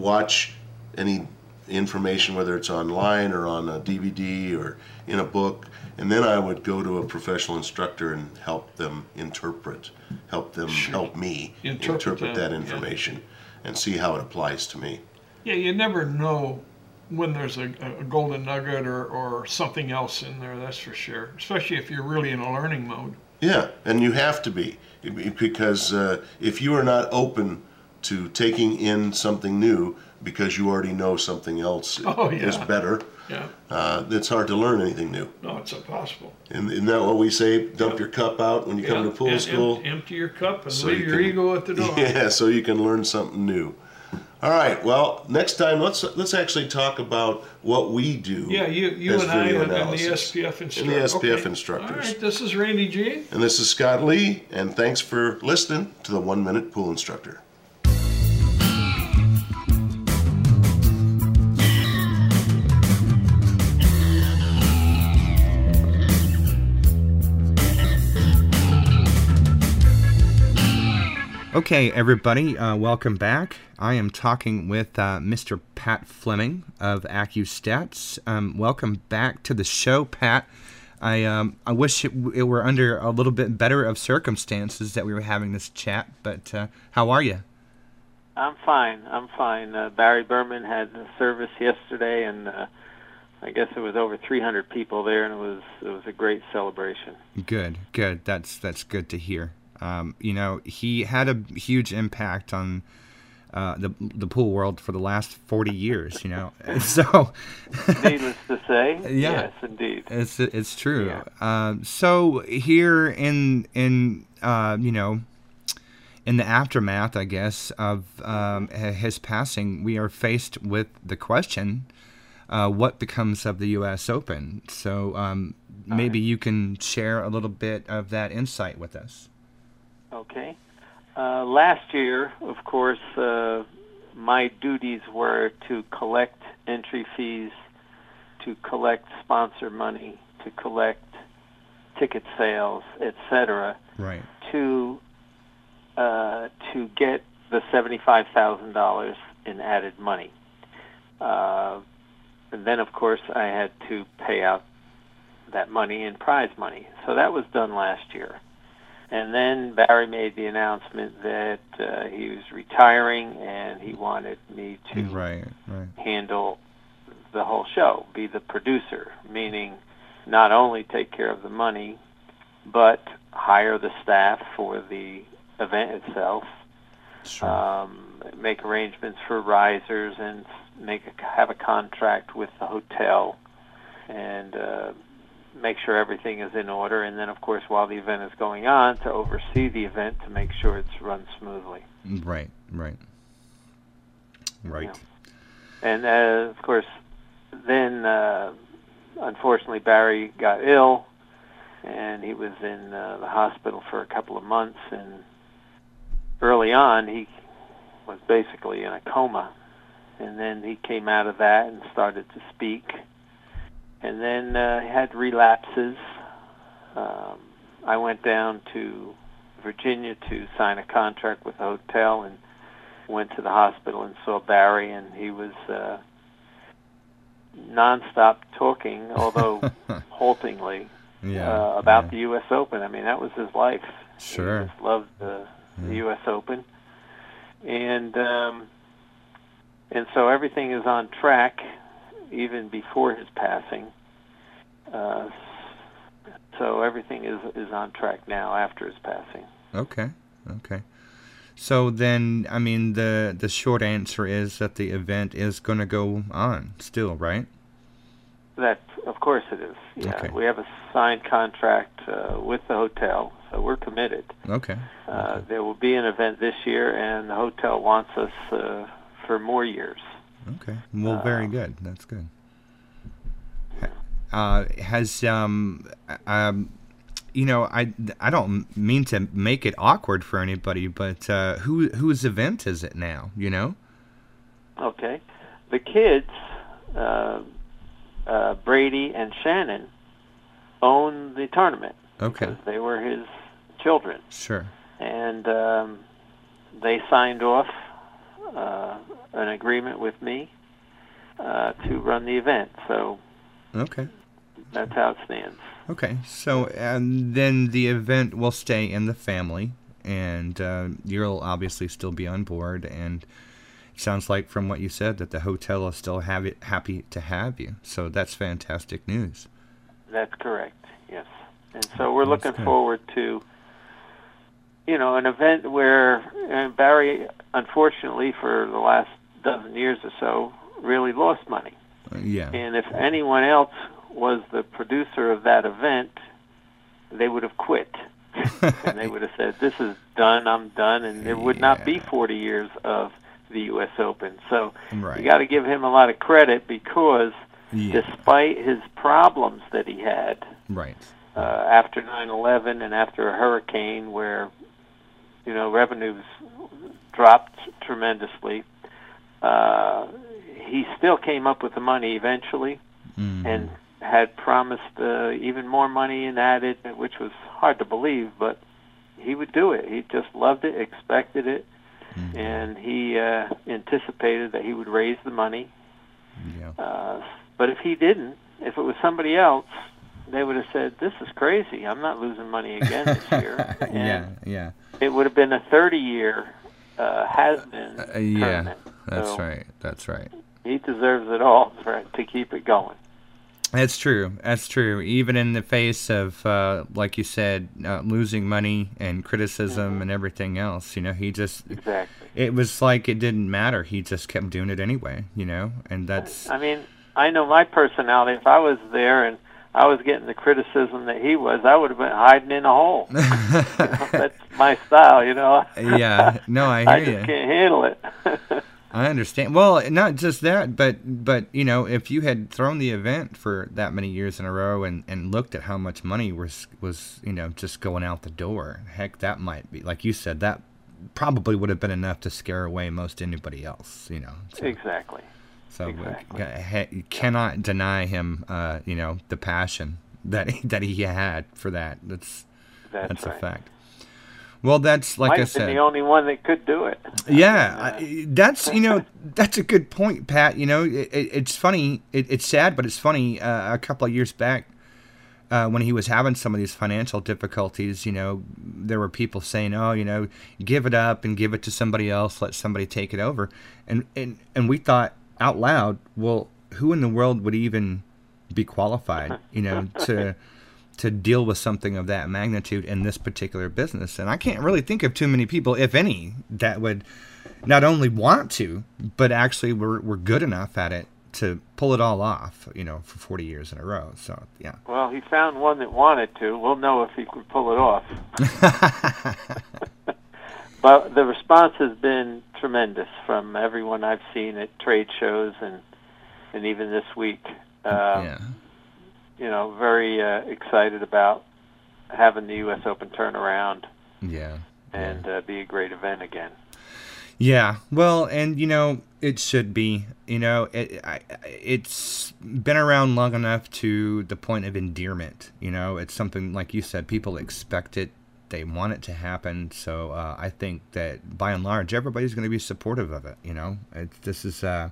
watch any information, whether it's online or on a DVD or in a book, and then I would go to a professional instructor and help them interpret, help them help me Interpret interpret, that, that yeah. information and see how it applies to me. Yeah, you never know when there's a, a golden nugget or, or something else in there. That's for sure. Especially if you're really in a learning mode. Yeah, and you have to be because uh, if you are not open to taking in something new because you already know something else [laughs] Oh, is better, Yeah. uh, it's hard to learn anything new. No, it's impossible. And isn't that what we say? Dump your cup out when you come to pool em- em- school. empty your cup and So leave you your can- ego at the door. [laughs] Yeah, so you can learn something new. All right. Well, next time let's let's actually talk about what we do. Yeah, you, you as and I and, and the. SPF instructor. And the SPF okay. instructors. All right, this is Randy G. And this is Scott Lee, and thanks for listening to the One Minute Pool Instructor. Okay, everybody, uh, welcome back. I am talking with uh, Mr. Pat Fleming of AccuStats. Um, welcome back to the show, Pat. I um, I wish it, it were under a little bit better of circumstances that we were having this chat, but uh, how are you? I'm fine. I'm fine. Uh, Barry Berman had a service yesterday, and uh, I guess it was over 300 people there, and it was it was a great celebration. Good, good. That's that's good to hear. Um, you know, he had a huge impact on uh, the the pool world for the last forty years. You know, [laughs] so Needless to say, [laughs] Yeah. yes, indeed. it's it's true. Yeah. Um, so here in in uh, you know in the aftermath, I guess, of um, his passing, we are faced with the question: uh, what becomes of the U.S. Open? So um, maybe you can share a little bit of that insight with us. Okay. Uh, last year, of course, uh, my duties were to collect entry fees, to collect sponsor money, to collect ticket sales, etc. Right. to uh, to get the seventy-five thousand dollars in added money. Uh, and then, of course, I had to pay out that money in prize money. So that was done last year. And then Barry made the announcement that uh, he was retiring and he wanted me to Right. Right. handle the whole show, be the producer, meaning not only take care of the money, but hire the staff for the event itself, Sure. um, make arrangements for risers, and make a, have a contract with the hotel, and uh, make sure everything is in order. And then, of course, while the event is going on, to oversee the event to make sure it's run smoothly. Right, right, right. And uh, of course, then uh, unfortunately, Barry got ill, and he was in uh, the hospital for a couple of months. And early on, he was basically in a coma, and then he came out of that and started to speak, and then uh, had relapses. Um, I went down to Virginia to sign a contract with a hotel and went to the hospital and saw Barry, and he was uh, nonstop talking, [laughs] although haltingly, Yeah. uh, about yeah. the U.S. Open. I mean, that was his life. Sure. He just loved the, the U.S. Open, and um, and so everything is on track, even before his passing. Uh, so everything is is on track now after his passing. Okay. Okay. So then, I mean, the the short answer is that the event is going to go on still, right? That, of course, it is. Yeah, Okay. we have a signed contract uh, with the hotel, so we're committed. Okay. Uh, there will be an event this year, and the hotel wants us uh, for more years. Okay. Well, very Uh, good. That's good. Uh, has um um you know I I don't mean to make it awkward for anybody, but uh, who whose event is it now? You know. Okay, the kids, uh, uh, Brady and Shannon, own the tournament Okay. they were his children, Sure. and um, they signed off uh, an agreement with me uh, to run the event. So Okay. that's how it stands. Okay, so and then the event will stay in the family, and uh, you'll obviously still be on board. And it sounds like from what you said that the hotel is still have it, happy to have you. So that's fantastic news. That's correct. Yes. And so we're That's looking good. forward to, you know, an event where and Barry, unfortunately, for the last dozen years or so, really lost money. Uh, yeah. And if anyone else was the producer of that event, they would have quit. [laughs] and they would have said, "This is done. I'm done," and there would not be 40 years of the U.S. Open. So right. you got to give him a lot of credit because, yeah. despite his problems that he had, Right. uh, after 9/11 and after a hurricane where you know revenues dropped tremendously. Uh, he still came up with the money eventually Mhm. and had promised uh, even more money and added, which was hard to believe, but he would do it. He just loved it, expected it, Mhm. and he uh, anticipated that he would raise the money. yeah. Uh, but if he didn't, if it was somebody else, they would have said, "This is crazy. I'm not losing money again this year." [laughs] And yeah. Yeah. It would have been a 30-year uh, has-been Uh, yeah. tournament. That's So right. That's right. He deserves it all for to keep it going. That's true. That's true. Even in the face of, uh, like you said, uh, losing money and criticism and everything else, you know, he just, Exactly. it was like it didn't matter. He just kept doing it anyway, you know, and that's, I mean, I know my personality. If I was there and I was getting the criticism that he was, I would have been hiding in a hole. You [laughs] know, [laughs] that's my style, you know. yeah. No, I [laughs] I just you. can't handle it. I understand. Well, not just that, but but you know, if you had thrown the event for that many years in a row and, and looked at how much money was was you know just going out the door, heck, that might be like you said that probably would have been enough to scare away most anybody else. You know. So, exactly. So uh, exactly. you cannot deny him. Uh, you know the passion that he, that he had for that. That's That's, that's right. a fact. Well, that's like I said. the only one that could do it. Yeah, I, that's you know [laughs] that's a good point, Pat. You know, it, it, it's funny. It, it's sad, but it's funny. Uh, a couple of years back, uh, when he was having some of these financial difficulties, you know, there were people saying, "Oh, you know, give it up and give it to somebody else. Let somebody take it over." And and and we thought out loud, well, who in the world would even be qualified, [laughs] you know, to to deal with something of that magnitude in this particular business. And I can't really think of too many people, if any, that would not only want to, but actually were, were good enough at it to pull it all off, you know, for 40 years in a row. So, yeah. Well, he found one that wanted to. We'll know if he could pull it off. [laughs] [laughs] but the response has been tremendous from everyone I've seen at trade shows and and even this week. Uh, yeah. you know, very uh, excited about having the U.S. Open turn around Yeah. and uh, be a great event again. Yeah, well, and you know it should be. You know, it I, it's been around long enough to the point of endearment. You know, it's something like you said, people expect it, they want it to happen. So uh, I think that by and large, everybody's going to be supportive of it. You know, it, this is uh,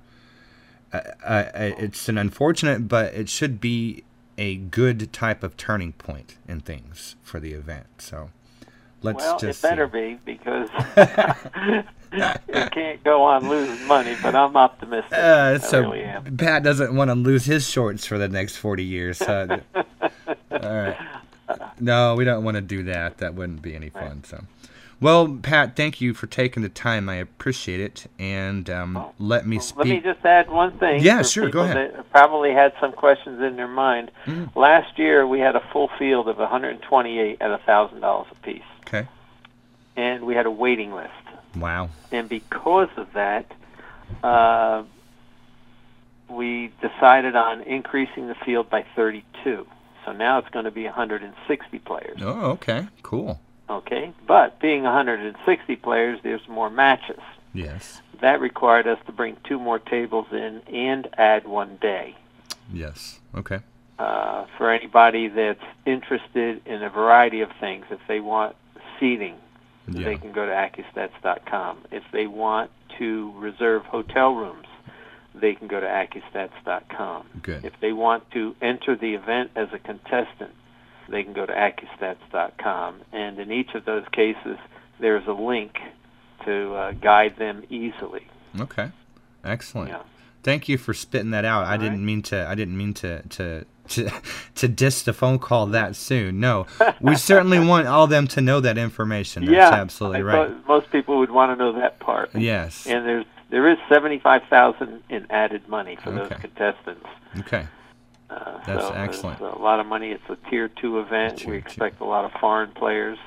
uh, uh, it's an unfortunate, but it should be a good type of turning point in things for the event. So let's well, just it better see. be because [laughs] [laughs] it can't go on losing money. But I'm optimistic. Uh, so really. Pat doesn't want to lose his shorts for the next 40 years. Uh, [laughs] all right. [laughs] No, we don't want to do that. That wouldn't be any fun. So, well, Pat, thank you for taking the time. I appreciate it. And um, let me speak. Let me just add one thing. Yeah, sure, go ahead. Probably had some questions in their mind. Mm. Last year, we had a full field of 128 at thousand dollars a piece, Okay. and we had a waiting list. Wow. And because of that, uh, we decided on increasing the field by 32. So now it's going to be 160 players. Oh, okay. Cool. Okay, but being 160 players, there's more matches. Yes. That required us to bring two more tables in and add one day. Yes. Okay. Uh, for anybody that's interested in a variety of things, if they want seating, Yeah. they can go to Accustats.com. If they want to reserve hotel rooms, they can go to Accustats.com. Good. If they want to enter the event as a contestant, they can go to Accustats.com. And in each of those cases, there's a link to uh, guide them easily. Okay. Excellent. Yeah. Thank you for spitting that out. I didn't right. mean to. I didn't mean to to to [laughs] to diss the phone call that soon. No, we certainly [laughs] want all them to know that information. That's yeah, absolutely I right. most people would want to know that part. Yes. And there's there is seventy five thousand in added money for those contestants. Okay. Uh, That's so excellent. A lot of money. It's a tier two event. Tier we two. expect a lot of foreign players,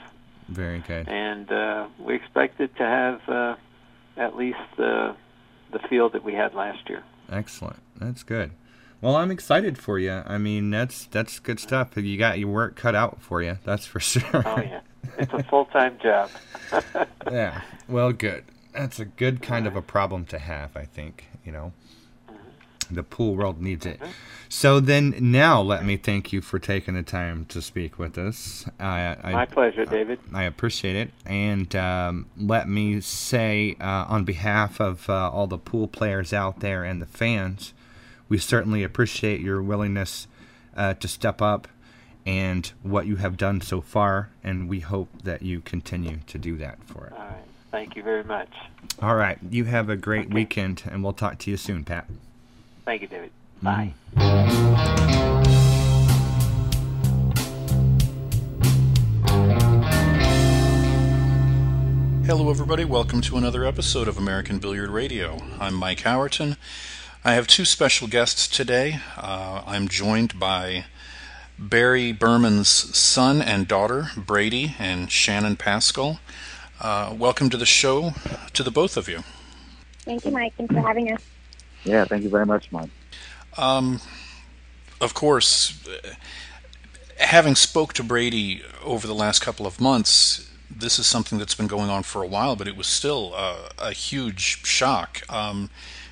Very good. and uh, we expect it to have uh, at least uh, the field that we had last year. Excellent. That's good. Well, I'm excited for you. I mean, that's that's good stuff. You got your work cut out for you. That's for [laughs] sure. Oh yeah, it's a full time job. [laughs] yeah. Well, good. That's a good kind of a problem to have, I think, you know. The pool world needs it. So then now let me thank you for taking the time to speak with us. I, I, My pleasure, David. I appreciate it. And um, let me say, uh, on behalf of uh, all the pool players out there and the fans, we certainly appreciate your willingness uh, to step up and what you have done so far. And we hope that you continue to do that for us. All right. Thank you very much. All right. You have a great weekend, and we'll talk to you soon, Pat. Thank you, David. Bye. Hello, everybody. Welcome to another episode of American Billiard Radio. I'm Mike Howerton. I have two special guests today. Uh, I'm joined by Barry Berman's son and daughter, Brady and Shannon Pascal. Uh, welcome to the show to the both of you. Thank you, Mike. Thanks for having us. Yeah, thank you very much, Mike. Um, of course, uh, having spoke to Brady over the last couple of months, this is something that's been going on for a while, but it was still uh, a huge shock. Um,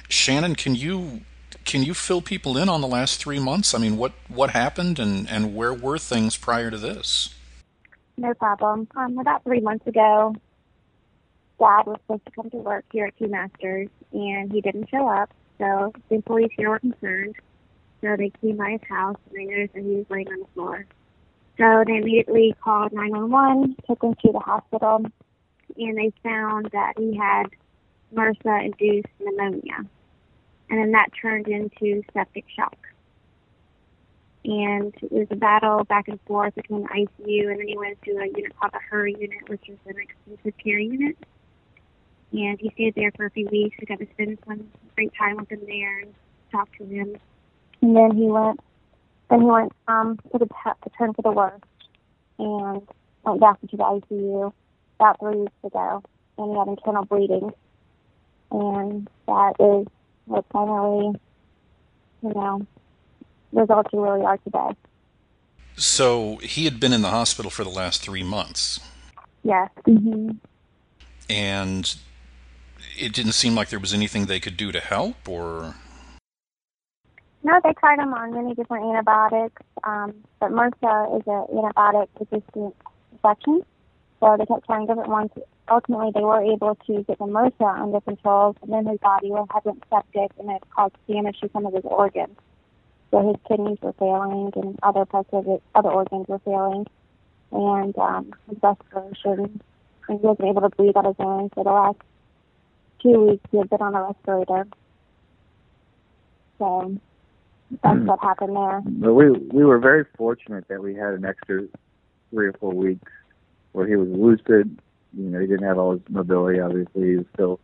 Shannon, can you can you fill people in on the last three months? I mean, what what happened and and where were things prior to this? No problem. Um, about three months ago, Dad was supposed to come to work here at Q Masters, and he didn't show up. So the employees here were concerned. So they came by his house, and they noticed that he was laying on the floor. So they immediately called 911, took him to the hospital, and they found that he had MRSA-induced pneumonia. And then that turned into septic shock. and it was a battle back and forth between the ICU and then he went to a unit called the HUR unit, which is an extensive care unit. And he stayed there for a few weeks. We got to spend some great time with him there and talk to him. And then he went, then he went um, to the to turn for the worst and went back into the ICU about three weeks ago. And he had internal bleeding, and that is what finally, you know, results in where we are today. So he had been in the hospital for the last three months, Yes. hmm and it didn't seem like there was anything they could do to help, or No, they tried him on many different antibiotics, um, but MRSA is an antibiotic resistant infection. So they kept trying different ones. Ultimately, they were able to get the MRSA under control, and then his body was having septic, and it caused damage to some of his organs. So his kidneys were failing, and other parts of his other organs were failing, and um, his respiration. And he wasn't able to breathe on his own for the last two weeks. He had been on a respirator. So that's hmm. what happened there. But we we were very fortunate that we had an extra three or four weeks where he was lucid. You know, he didn't have all his mobility. Obviously, he was still,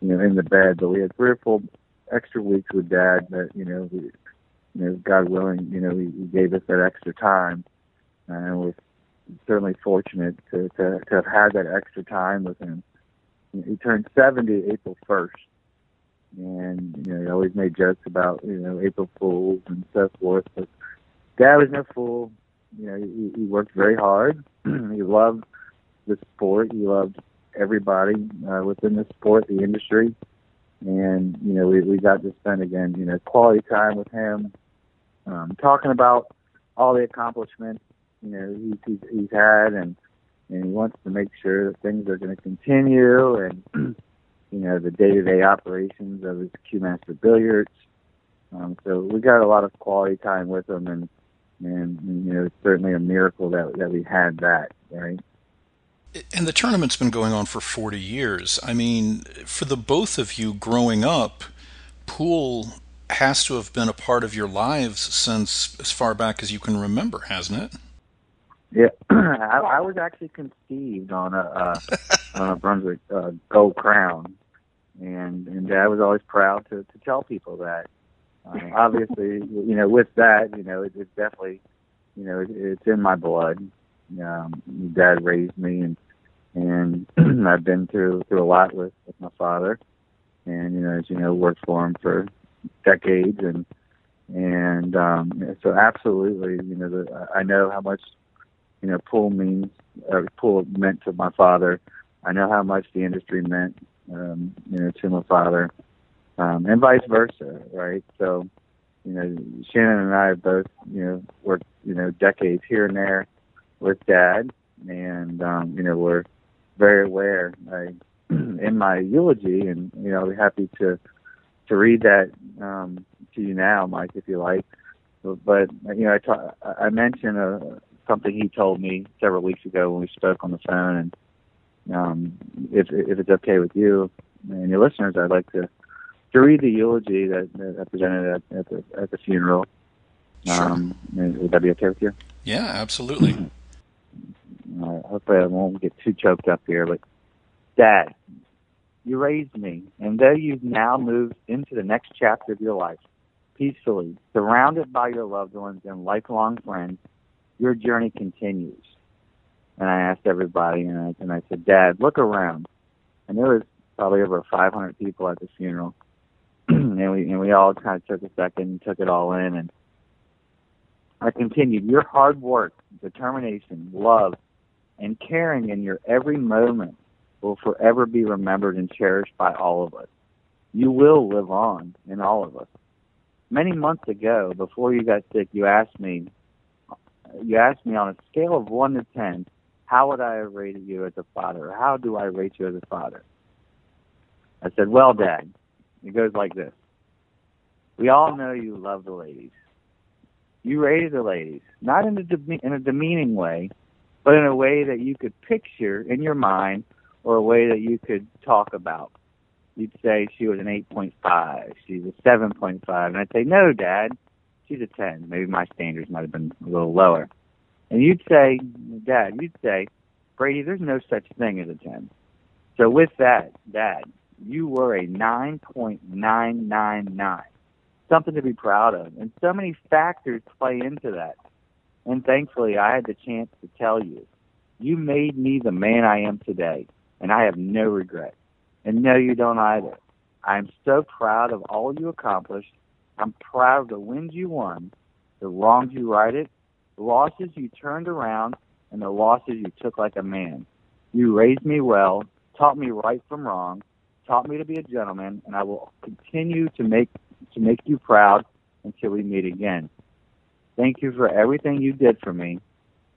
you know, in the bed. But we had three or four extra weeks with Dad. That you know, we, you know, God willing, you know, he, he gave us that extra time, and we're certainly fortunate to, to to have had that extra time with him. He turned 70 April 1st, and you know, he always made jokes about you know April Fools and so forth. But Dad was no fool. You know, he, he worked very hard. [clears throat] he loved the sport. He loved everybody uh, within the sport, the industry, and you know, we we got to spend again, you know, quality time with him, um, talking about all the accomplishments you know he's he's, he's had, and and he wants to make sure that things are going to continue, and [clears throat] you know the day-to-day operations of his Q Master Billiards. Um, so we got a lot of quality time with him, and and, and you know it's certainly a miracle that that we had that right. and the tournament's been going on for 40 years. I mean, for the both of you growing up, pool has to have been a part of your lives since as far back as you can remember, hasn't it? Yeah, [clears throat] I, I was actually conceived on a uh, [laughs] on a Brunswick uh, Gold Crown, and and Dad was always proud to to tell people that. Um, [laughs] obviously, you know, with that, you know, it, it's definitely, you know, it, it's in my blood. Um, Dad raised me, and and [clears throat] I've been through through a lot with with my father, and you know, as you know, worked for him for decades, and and um, so absolutely, you know, the, I know how much you know, pool means pool meant to my father. I know how much the industry meant, um, you know, to my father, um, and vice versa, right? So, you know, Shannon and I have both, you know, worked, you know, decades here and there with Dad, and um, you know, we're very aware. I, [clears throat] in my eulogy, and you know, I'll be happy to to read that um, to you now, Mike, if you like. But, but you know, I, ta- I mentioned a, something he told me several weeks ago when we spoke on the phone. And um, if if it's okay with you and your listeners, I'd like to to read the eulogy that, that I presented at, at the at the funeral. Sure. Um, would that be okay with you? Yeah, absolutely. [clears throat] Uh, hopefully, I won't get too choked up here. But Dad, you raised me, and though you've now moved into the next chapter of your life, peacefully, surrounded by your loved ones and lifelong friends, your journey continues. And I asked everybody, and I, and I said, Dad, look around. And there was probably over 500 people at the funeral. [clears throat] and we and we all kind of took a second and took it all in. And I continued, your hard work, determination, love, and caring in your every moment will forever be remembered and cherished by all of us. You will live on in all of us. Many months ago, before you got sick, you asked me, you asked me on a scale of one to ten, how would I have rated you as a father? How do I rate you as a father? I said, well, Dad, it goes like this. We all know you love the ladies. You raised the ladies, not in a, de- in a demeaning way, but in a way that you could picture in your mind or a way that you could talk about. You'd say she was an 8.5, she's a 7.5, and I'd say, no, Dad, she's a 10. Maybe my standards might have been a little lower. And you'd say, Dad, you'd say, Brady, there's no such thing as a 10. So with that, Dad, you were a 9.999. Something to be proud of. And so many factors play into that. And thankfully, I had the chance to tell you, you made me the man I am today. And I have no regrets. And no, you don't either. I'm so proud of all you accomplished. I'm proud of the wins you won, the wrongs you righted, The losses you turned around, and the losses you took like a man. You raised me well, taught me right from wrong, taught me to be a gentleman, and I will continue to make to make you proud until we meet again. Thank you for everything you did for me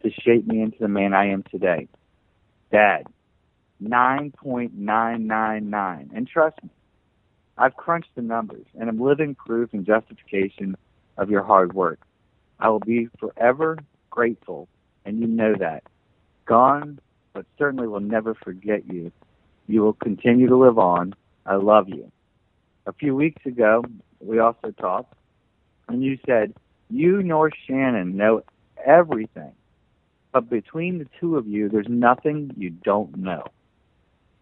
to shape me into the man I am today. Dad, 9.999. And trust me, I've crunched the numbers and am living proof and justification of your hard work. I will be forever grateful, and you know that. Gone, but certainly will never forget you. You will continue to live on. I love you. A few weeks ago, we also talked, and you said, You nor Shannon know everything, but between the two of you, there's nothing you don't know.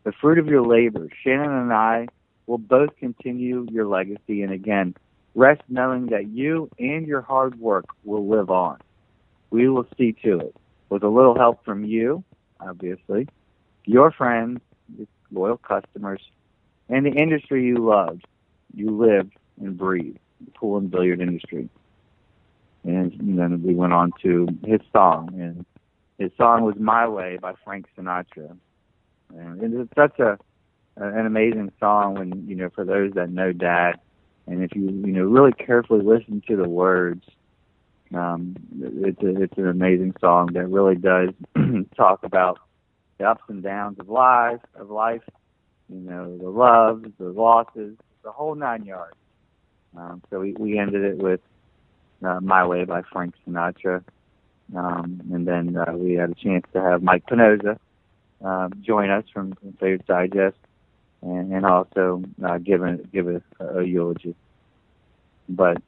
The fruit of your labor, Shannon and I will both continue your legacy, and again, rest knowing that you and your hard work will live on. We will see to it, with a little help from you, obviously, your friends, your loyal customers, and the industry you loved, you lived and breathed, the pool and billiard industry. And then we went on to his song, and his song was "My Way" by Frank Sinatra, and it's such a an amazing song when you know for those that know Dad, and if you you know really carefully listen to the words, um, it's a, it's an amazing song that really does [clears throat] talk about the ups and downs of life of life, you know the loves, the losses, the whole nine yards. Um, so we, we ended it with uh, "My Way" by Frank Sinatra, um, and then uh, we had a chance to have Mike Panozzo um, join us from, from Players Digest, and, and also uh, give a, give a, a eulogy. But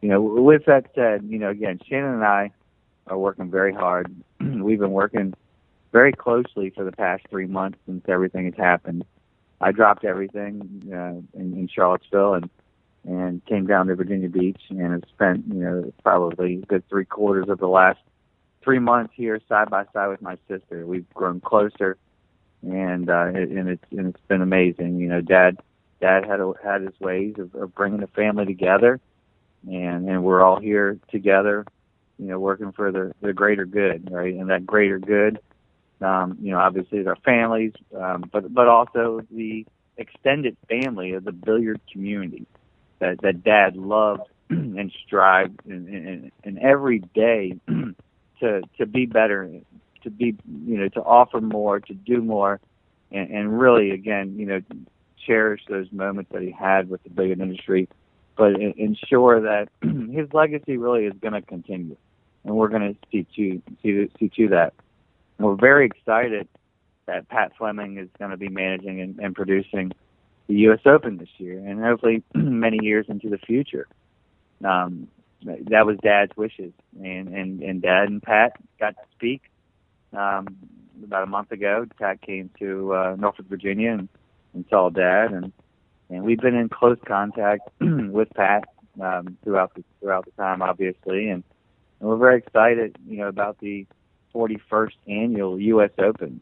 you know, with that said, you know, again, Shannon and I are working very hard. [clears throat] We've been working very closely for the past three months since everything has happened. I dropped everything uh, in, in Charlottesville and and came down to Virginia Beach and have spent you know probably good three quarters of the last three months here side by side with my sister. We've grown closer, and uh, and it's and it's been amazing. You know, Dad Dad had a, had his ways of, of bringing the family together, and and we're all here together. You know, working for the the greater good, right? And that greater good, um, you know, obviously is our families, um, but but also the extended family of the billiard community that that Dad loved [clears throat] and strived and, and, and every day [clears throat] to to be better, to be you know to offer more, to do more, and, and really again you know cherish those moments that he had with the billiard industry, but ensure that [clears throat] his legacy really is going to continue, and we're going to see to see see to that. And we're very excited that Pat Fleming is going to be managing and, and producing the U.S. Open this year, and hopefully [clears throat] many years into the future. Um, that was Dad's wishes, and and and Dad and Pat got to speak um, about a month ago. Pat came to uh, Norfolk, Virginia, and, and saw Dad, and and we've been in close contact [clears throat] with Pat um, throughout the throughout the time, obviously, and, and we're very excited, you know, about the 41st annual U.S. Open.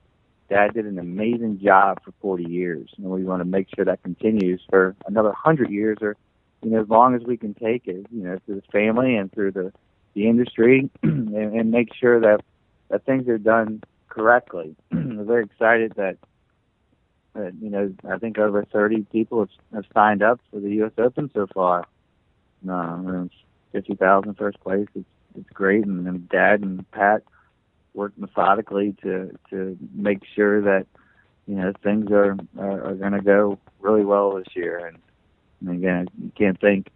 Dad did an amazing job for 40 years, and we want to make sure that continues for another 100 years or you know, as long as we can take it, you know, through the family and through the the industry, [clears throat] and, and make sure that that things are done correctly. [clears throat] We're very excited that that you know I think over 30 people have, have signed up for the U.S. Open so far. Um, 50,000 first place. It's it's great, and, and Dad and Pat worked methodically to to make sure that you know things are are, are going to go really well this year, and and again, you can't thank,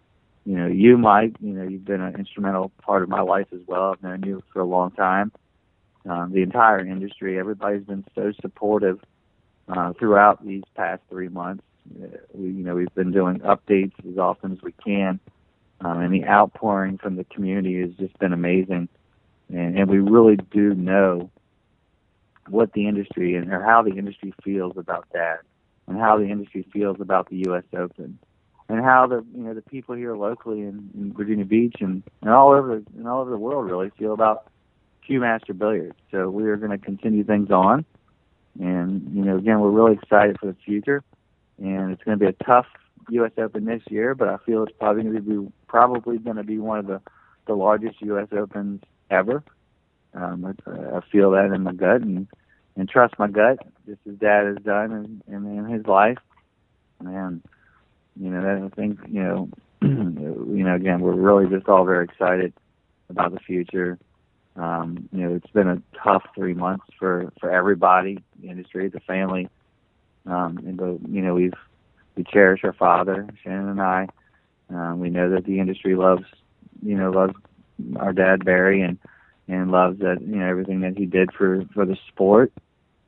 you know, you, Mike. You know, you've been an instrumental part of my life as well. I've known you for a long time. Um, the entire industry, everybody's been so supportive uh, throughout these past three months. Uh, we, you know, we've been doing updates as often as we can, um, and the outpouring from the community has just been amazing. And, and we really do know what the industry and or how the industry feels about that, and how the industry feels about the U.S. Open and how the you know the people here locally in, in Virginia Beach and, and all over and all over the world really feel about Q Master Billiards. So we are going to continue things on, and you know again we're really excited for the future, and it's going to be a tough U.S. Open this year, but I feel it's probably going to be probably going to be one of the the largest U.S. Opens ever. Um, I, I feel that in my gut and and trust my gut, just as Dad has done in, in, in his life. And you know, I think you know, [clears throat] you know, again, we're really just all very excited about the future. Um, you know, it's been a tough three months for for everybody, the industry, the family. Um, and but you know, we've we cherish our father, Shannon and I. Um, we know that the industry loves, you know, loves our dad Barry and and loves that you know everything that he did for for the sport.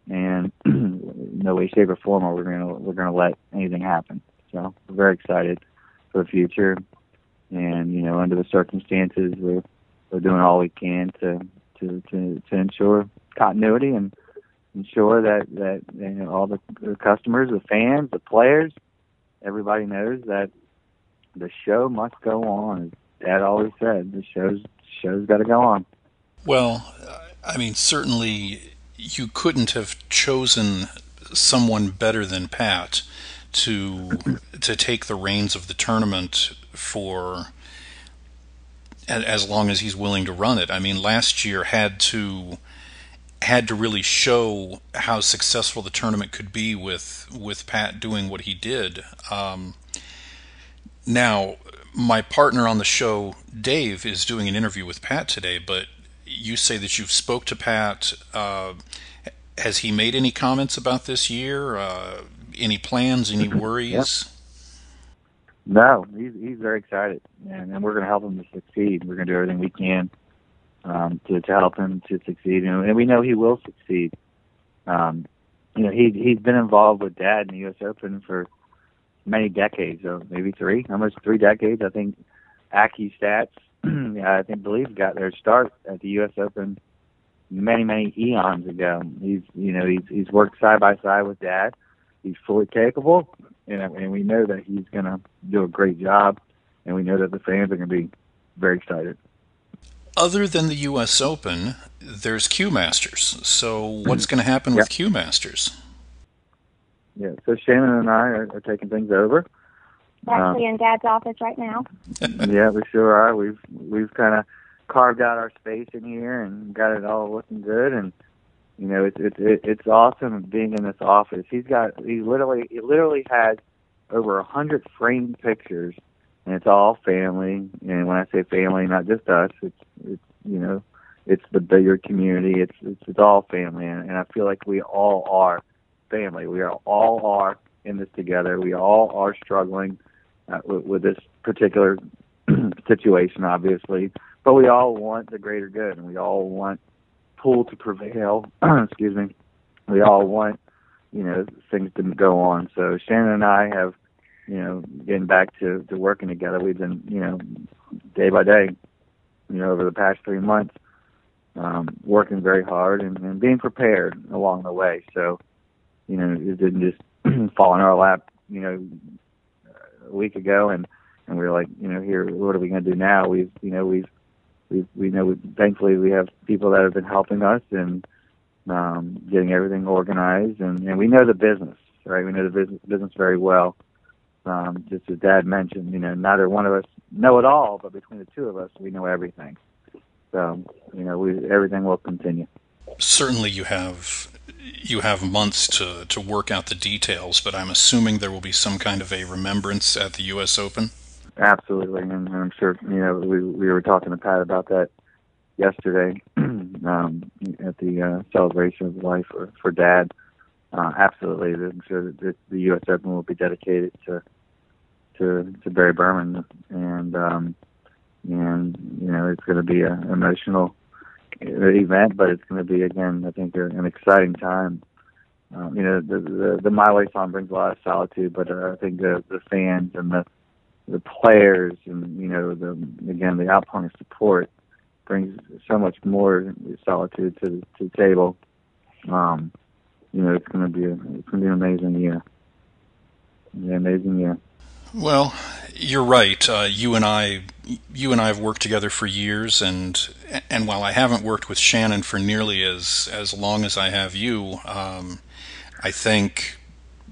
And [clears throat] no way, shape, or form are we gonna we're gonna let anything happen. So we're very excited for the future. And you know, under the circumstances, we're we're doing all we can to to to, to ensure continuity and ensure that that you know, all the, the customers, the fans, the players, everybody knows that the show must go on. Dad always said the show's show's got to go on. Well, I mean, certainly you couldn't have chosen someone better than Pat to to take the reins of the tournament for as long as he's willing to run it. I mean, last year had to had to really show how successful the tournament could be with with Pat doing what he did. Um, now, my partner on the show, Dave, is doing an interview with Pat today. But you say that you've spoke to Pat. Uh, has he made any comments about this year? Uh, any plans? Any worries? No, he's he's very excited, and, and we're going to help him to succeed. We're going to do everything we can um, to to help him to succeed, and, and we know he will succeed. Um, you know, he he's been involved with Dad in the U.S. Open for many decades, so maybe three, almost three decades. I think AccuStats, [clears throat] I think, believe got their start at the U.S. Open many many eons ago. He's you know he's he's worked side by side with Dad. He's fully capable, and and we know that he's going to do a great job, and we know that the fans are going to be very excited. Other than the U.S. Open, there's Q Masters. So mm-hmm. what's going to happen with Q Masters? Yeah, so Shannon and I are, are taking things over. Actually, um, in Dad's office right now. [laughs] yeah, we sure are. We've we've kind of carved out our space in here and got it all looking good and you know it's it's it's awesome being in this office. He's got he literally he literally has over a hundred framed pictures and it's all family. And when i say family not just us it's it's you know it's the bigger community. It's it's, it's all family. And, and i feel like we all are family. We are all are in this together. We all are struggling uh, with, with this particular [clears throat] situation obviously. But we all want the greater good, and we all want pool to prevail. [clears throat] Excuse me. We all want you know things to go on. So Shannon and I have you know getting back to to working together. We've been you know day by day, you know over the past three months, um, working very hard and, and being prepared along the way. So you know it didn't just [clears throat] fall in our lap. You know a week ago and and we were like, you know, here, what are we going to do now? We've, you know, we've we we know we, thankfully we have people that have been helping us and um, getting everything organized, and, and we know the business, right? We know the business business very well. Um, just as Dad mentioned, you know, neither one of us know it all, but between the two of us, we know everything. So, you know, we everything will continue. Certainly, you have you have months to to work out the details, but I'm assuming there will be some kind of a remembrance at the U.S. Open. Absolutely, and I'm sure you know we we were talking to Pat about that yesterday [clears throat] um, at the uh, celebration of life for, for Dad. Uh, absolutely, I'm sure that the U.S. Open will be dedicated to to to Barry Berman, and um, and you know it's going to be an emotional event, but it's going to be again, I think, an exciting time. Um, you know, the, the the My Way song brings a lot of solitude, but uh, I think the the fans and the the players and you know the again the outpouring support brings so much more solitude to to the table. Um, you know, it's going to be a, it's going to be an amazing year. An amazing year. Well, you're right. Uh, you and I, you and I have worked together for years, and and while I haven't worked with Shannon for nearly as as long as I have you, um, I think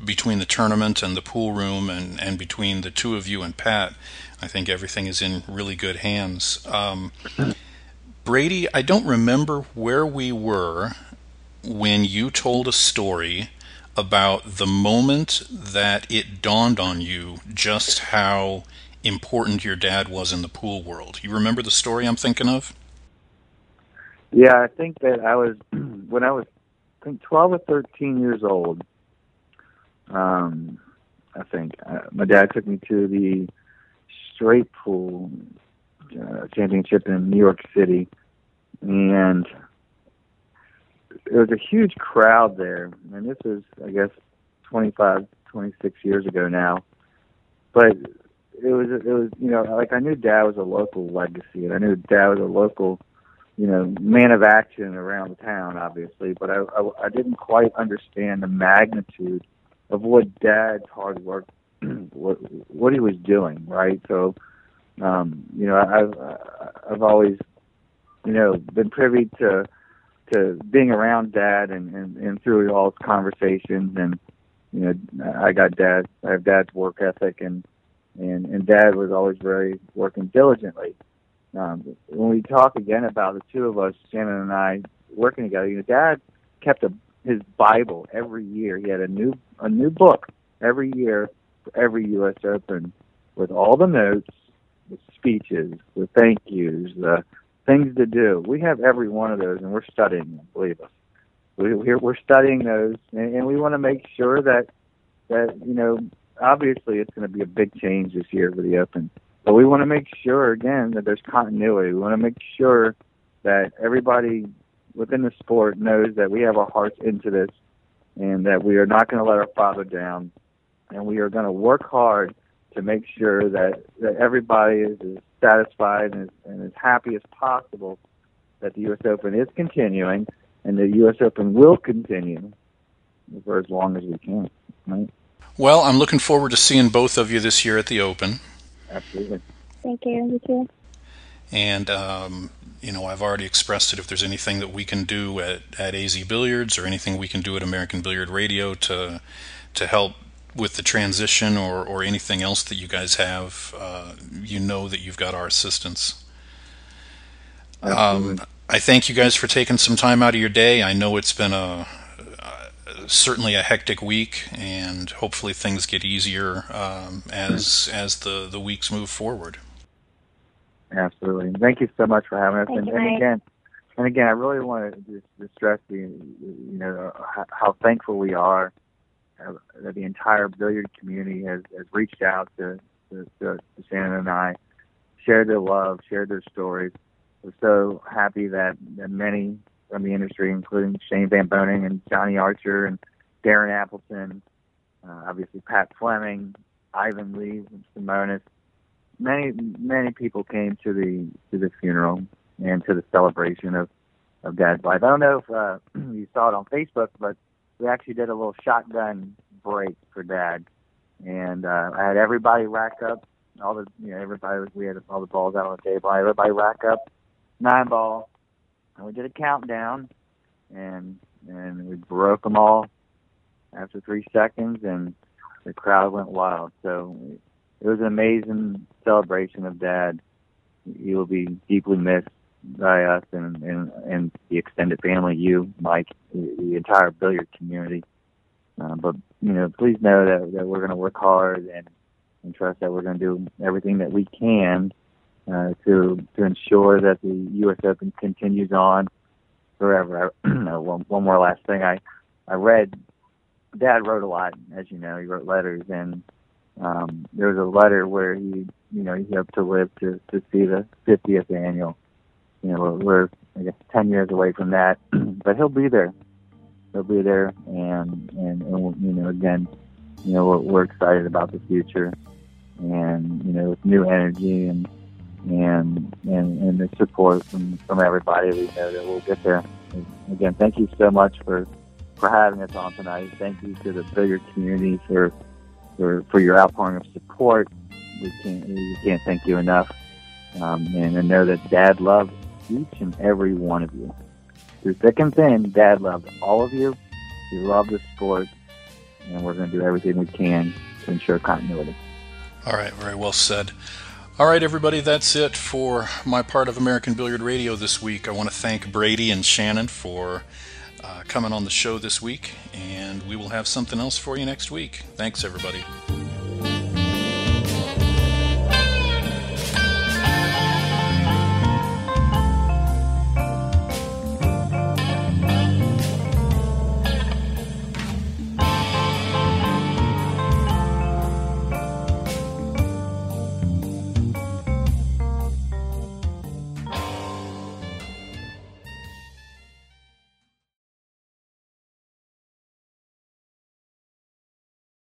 between the tournament and the pool room and, and between the two of you and Pat, I think everything is in really good hands. Um, Brady, I don't remember where we were when you told a story about the moment that it dawned on you just how important your dad was in the pool world. You remember the story I'm thinking of? Yeah, I think that I was [clears throat] when I was I think 12 or 13 years old. Um, I think uh, my dad took me to the straight pool uh, championship in New York City, and there was a huge crowd there. And this was, I guess, 25, 26 years ago now. But it was, it was, you know, like I knew Dad was a local legacy, and I knew Dad was a local, you know, man of action around the town, obviously. But I, I, I didn't quite understand the magnitude of what Dad's hard work, [clears throat] what, what he was doing, right? So, um, you know, I've, I've always, you know, been privy to to being around dad and, and, and through all his conversations and you know I got dad I have dad's work ethic and and and dad was always very working diligently. Um, when we talk again about the two of us, Shannon and I working together, you know, dad kept a his Bible every year. He had a new a new book every year for every U.S. Open with all the notes, the speeches, the thank yous, the things to do. We have every one of those, and we're studying them. Believe us, we, we're, studying those, and, and we want to make sure that that you know, obviously, it's going to be a big change this year for the Open, but we want to make sure again that there's continuity. We want to make sure that everybody within the sport knows that we have our hearts into this, and that we are not going to let our father down, and we are going to work hard to make sure that, that everybody is as satisfied and, and as happy as possible that the U.S. Open is continuing and the U.S. Open will continue for as long as we can. Right? Well, I'm looking forward to seeing both of you this year at the Open. Absolutely. Thank you. You too. And, um, you know, I've already expressed it. If there's anything that we can do at, at AZ Billiards or anything we can do at American Billiard Radio to to help with the transition or, or anything else that you guys have, uh, you know that you've got our assistance. Um, I thank you guys for taking some time out of your day. I know it's been a uh, certainly a hectic week, and hopefully things get easier um, as as the the weeks move forward. Absolutely. Thank you so much for having us. Thank and, you, and again, and again, I really want to just, just stress the, you know, how, how thankful we are uh, that the entire billiard community has, has reached out to, to, to, to Shannon and I, shared their love, shared their stories. We're so happy that, that many from the industry, including Shane Van Boening and Johnny Archer and Darren Appleton, uh, obviously Pat Fleming, Ivan Lee, and Simonis, many many people came to the to the funeral and to the celebration of of Dad's life. I don't know if uh, [clears throat] you saw it on Facebook, but we actually did a little shotgun break for Dad, and uh, I had everybody rack up all the you know everybody we had all the balls out on the table. I everybody rack up nine ball, and we did a countdown, and and we broke them all after three seconds, and the crowd went wild. So it was an amazing celebration of Dad. He will be deeply missed by us and, and, and the extended family, you, Mike, the, entire billiard community. Uh, but, you know, please know that, that we're going to work hard and, and trust that we're going to do everything that we can uh, to to ensure that the U.S. Open continues on forever. I, [clears throat] one, one more last thing. I, I read, Dad wrote a lot, as you know. He wrote letters, and um, there was a letter where he, you know, he hoped to live to to see the 50th annual. You know, we're, we're I guess 10 years away from that, [clears throat] but he'll be there. He'll be there, and and, and you know, again, you know, we're, we're excited about the future, and you know, with new energy and and and and the support from from everybody, we know that we'll get there. And again, thank you so much for for having us on tonight. Thank you to the bigger community for for, for your outpouring of support. We can't we can't thank you enough. Um, and I know that Dad loves each and every one of you. Through thick and thin, Dad loves all of you. We love the sport, and we're going to do everything we can to ensure continuity. All right, very well said. All right, everybody, that's it for my part of American Billiard Radio this week. I want to thank Brady and Shannon for uh, coming on the show this week, and we will have something else for you next week. Thanks, everybody.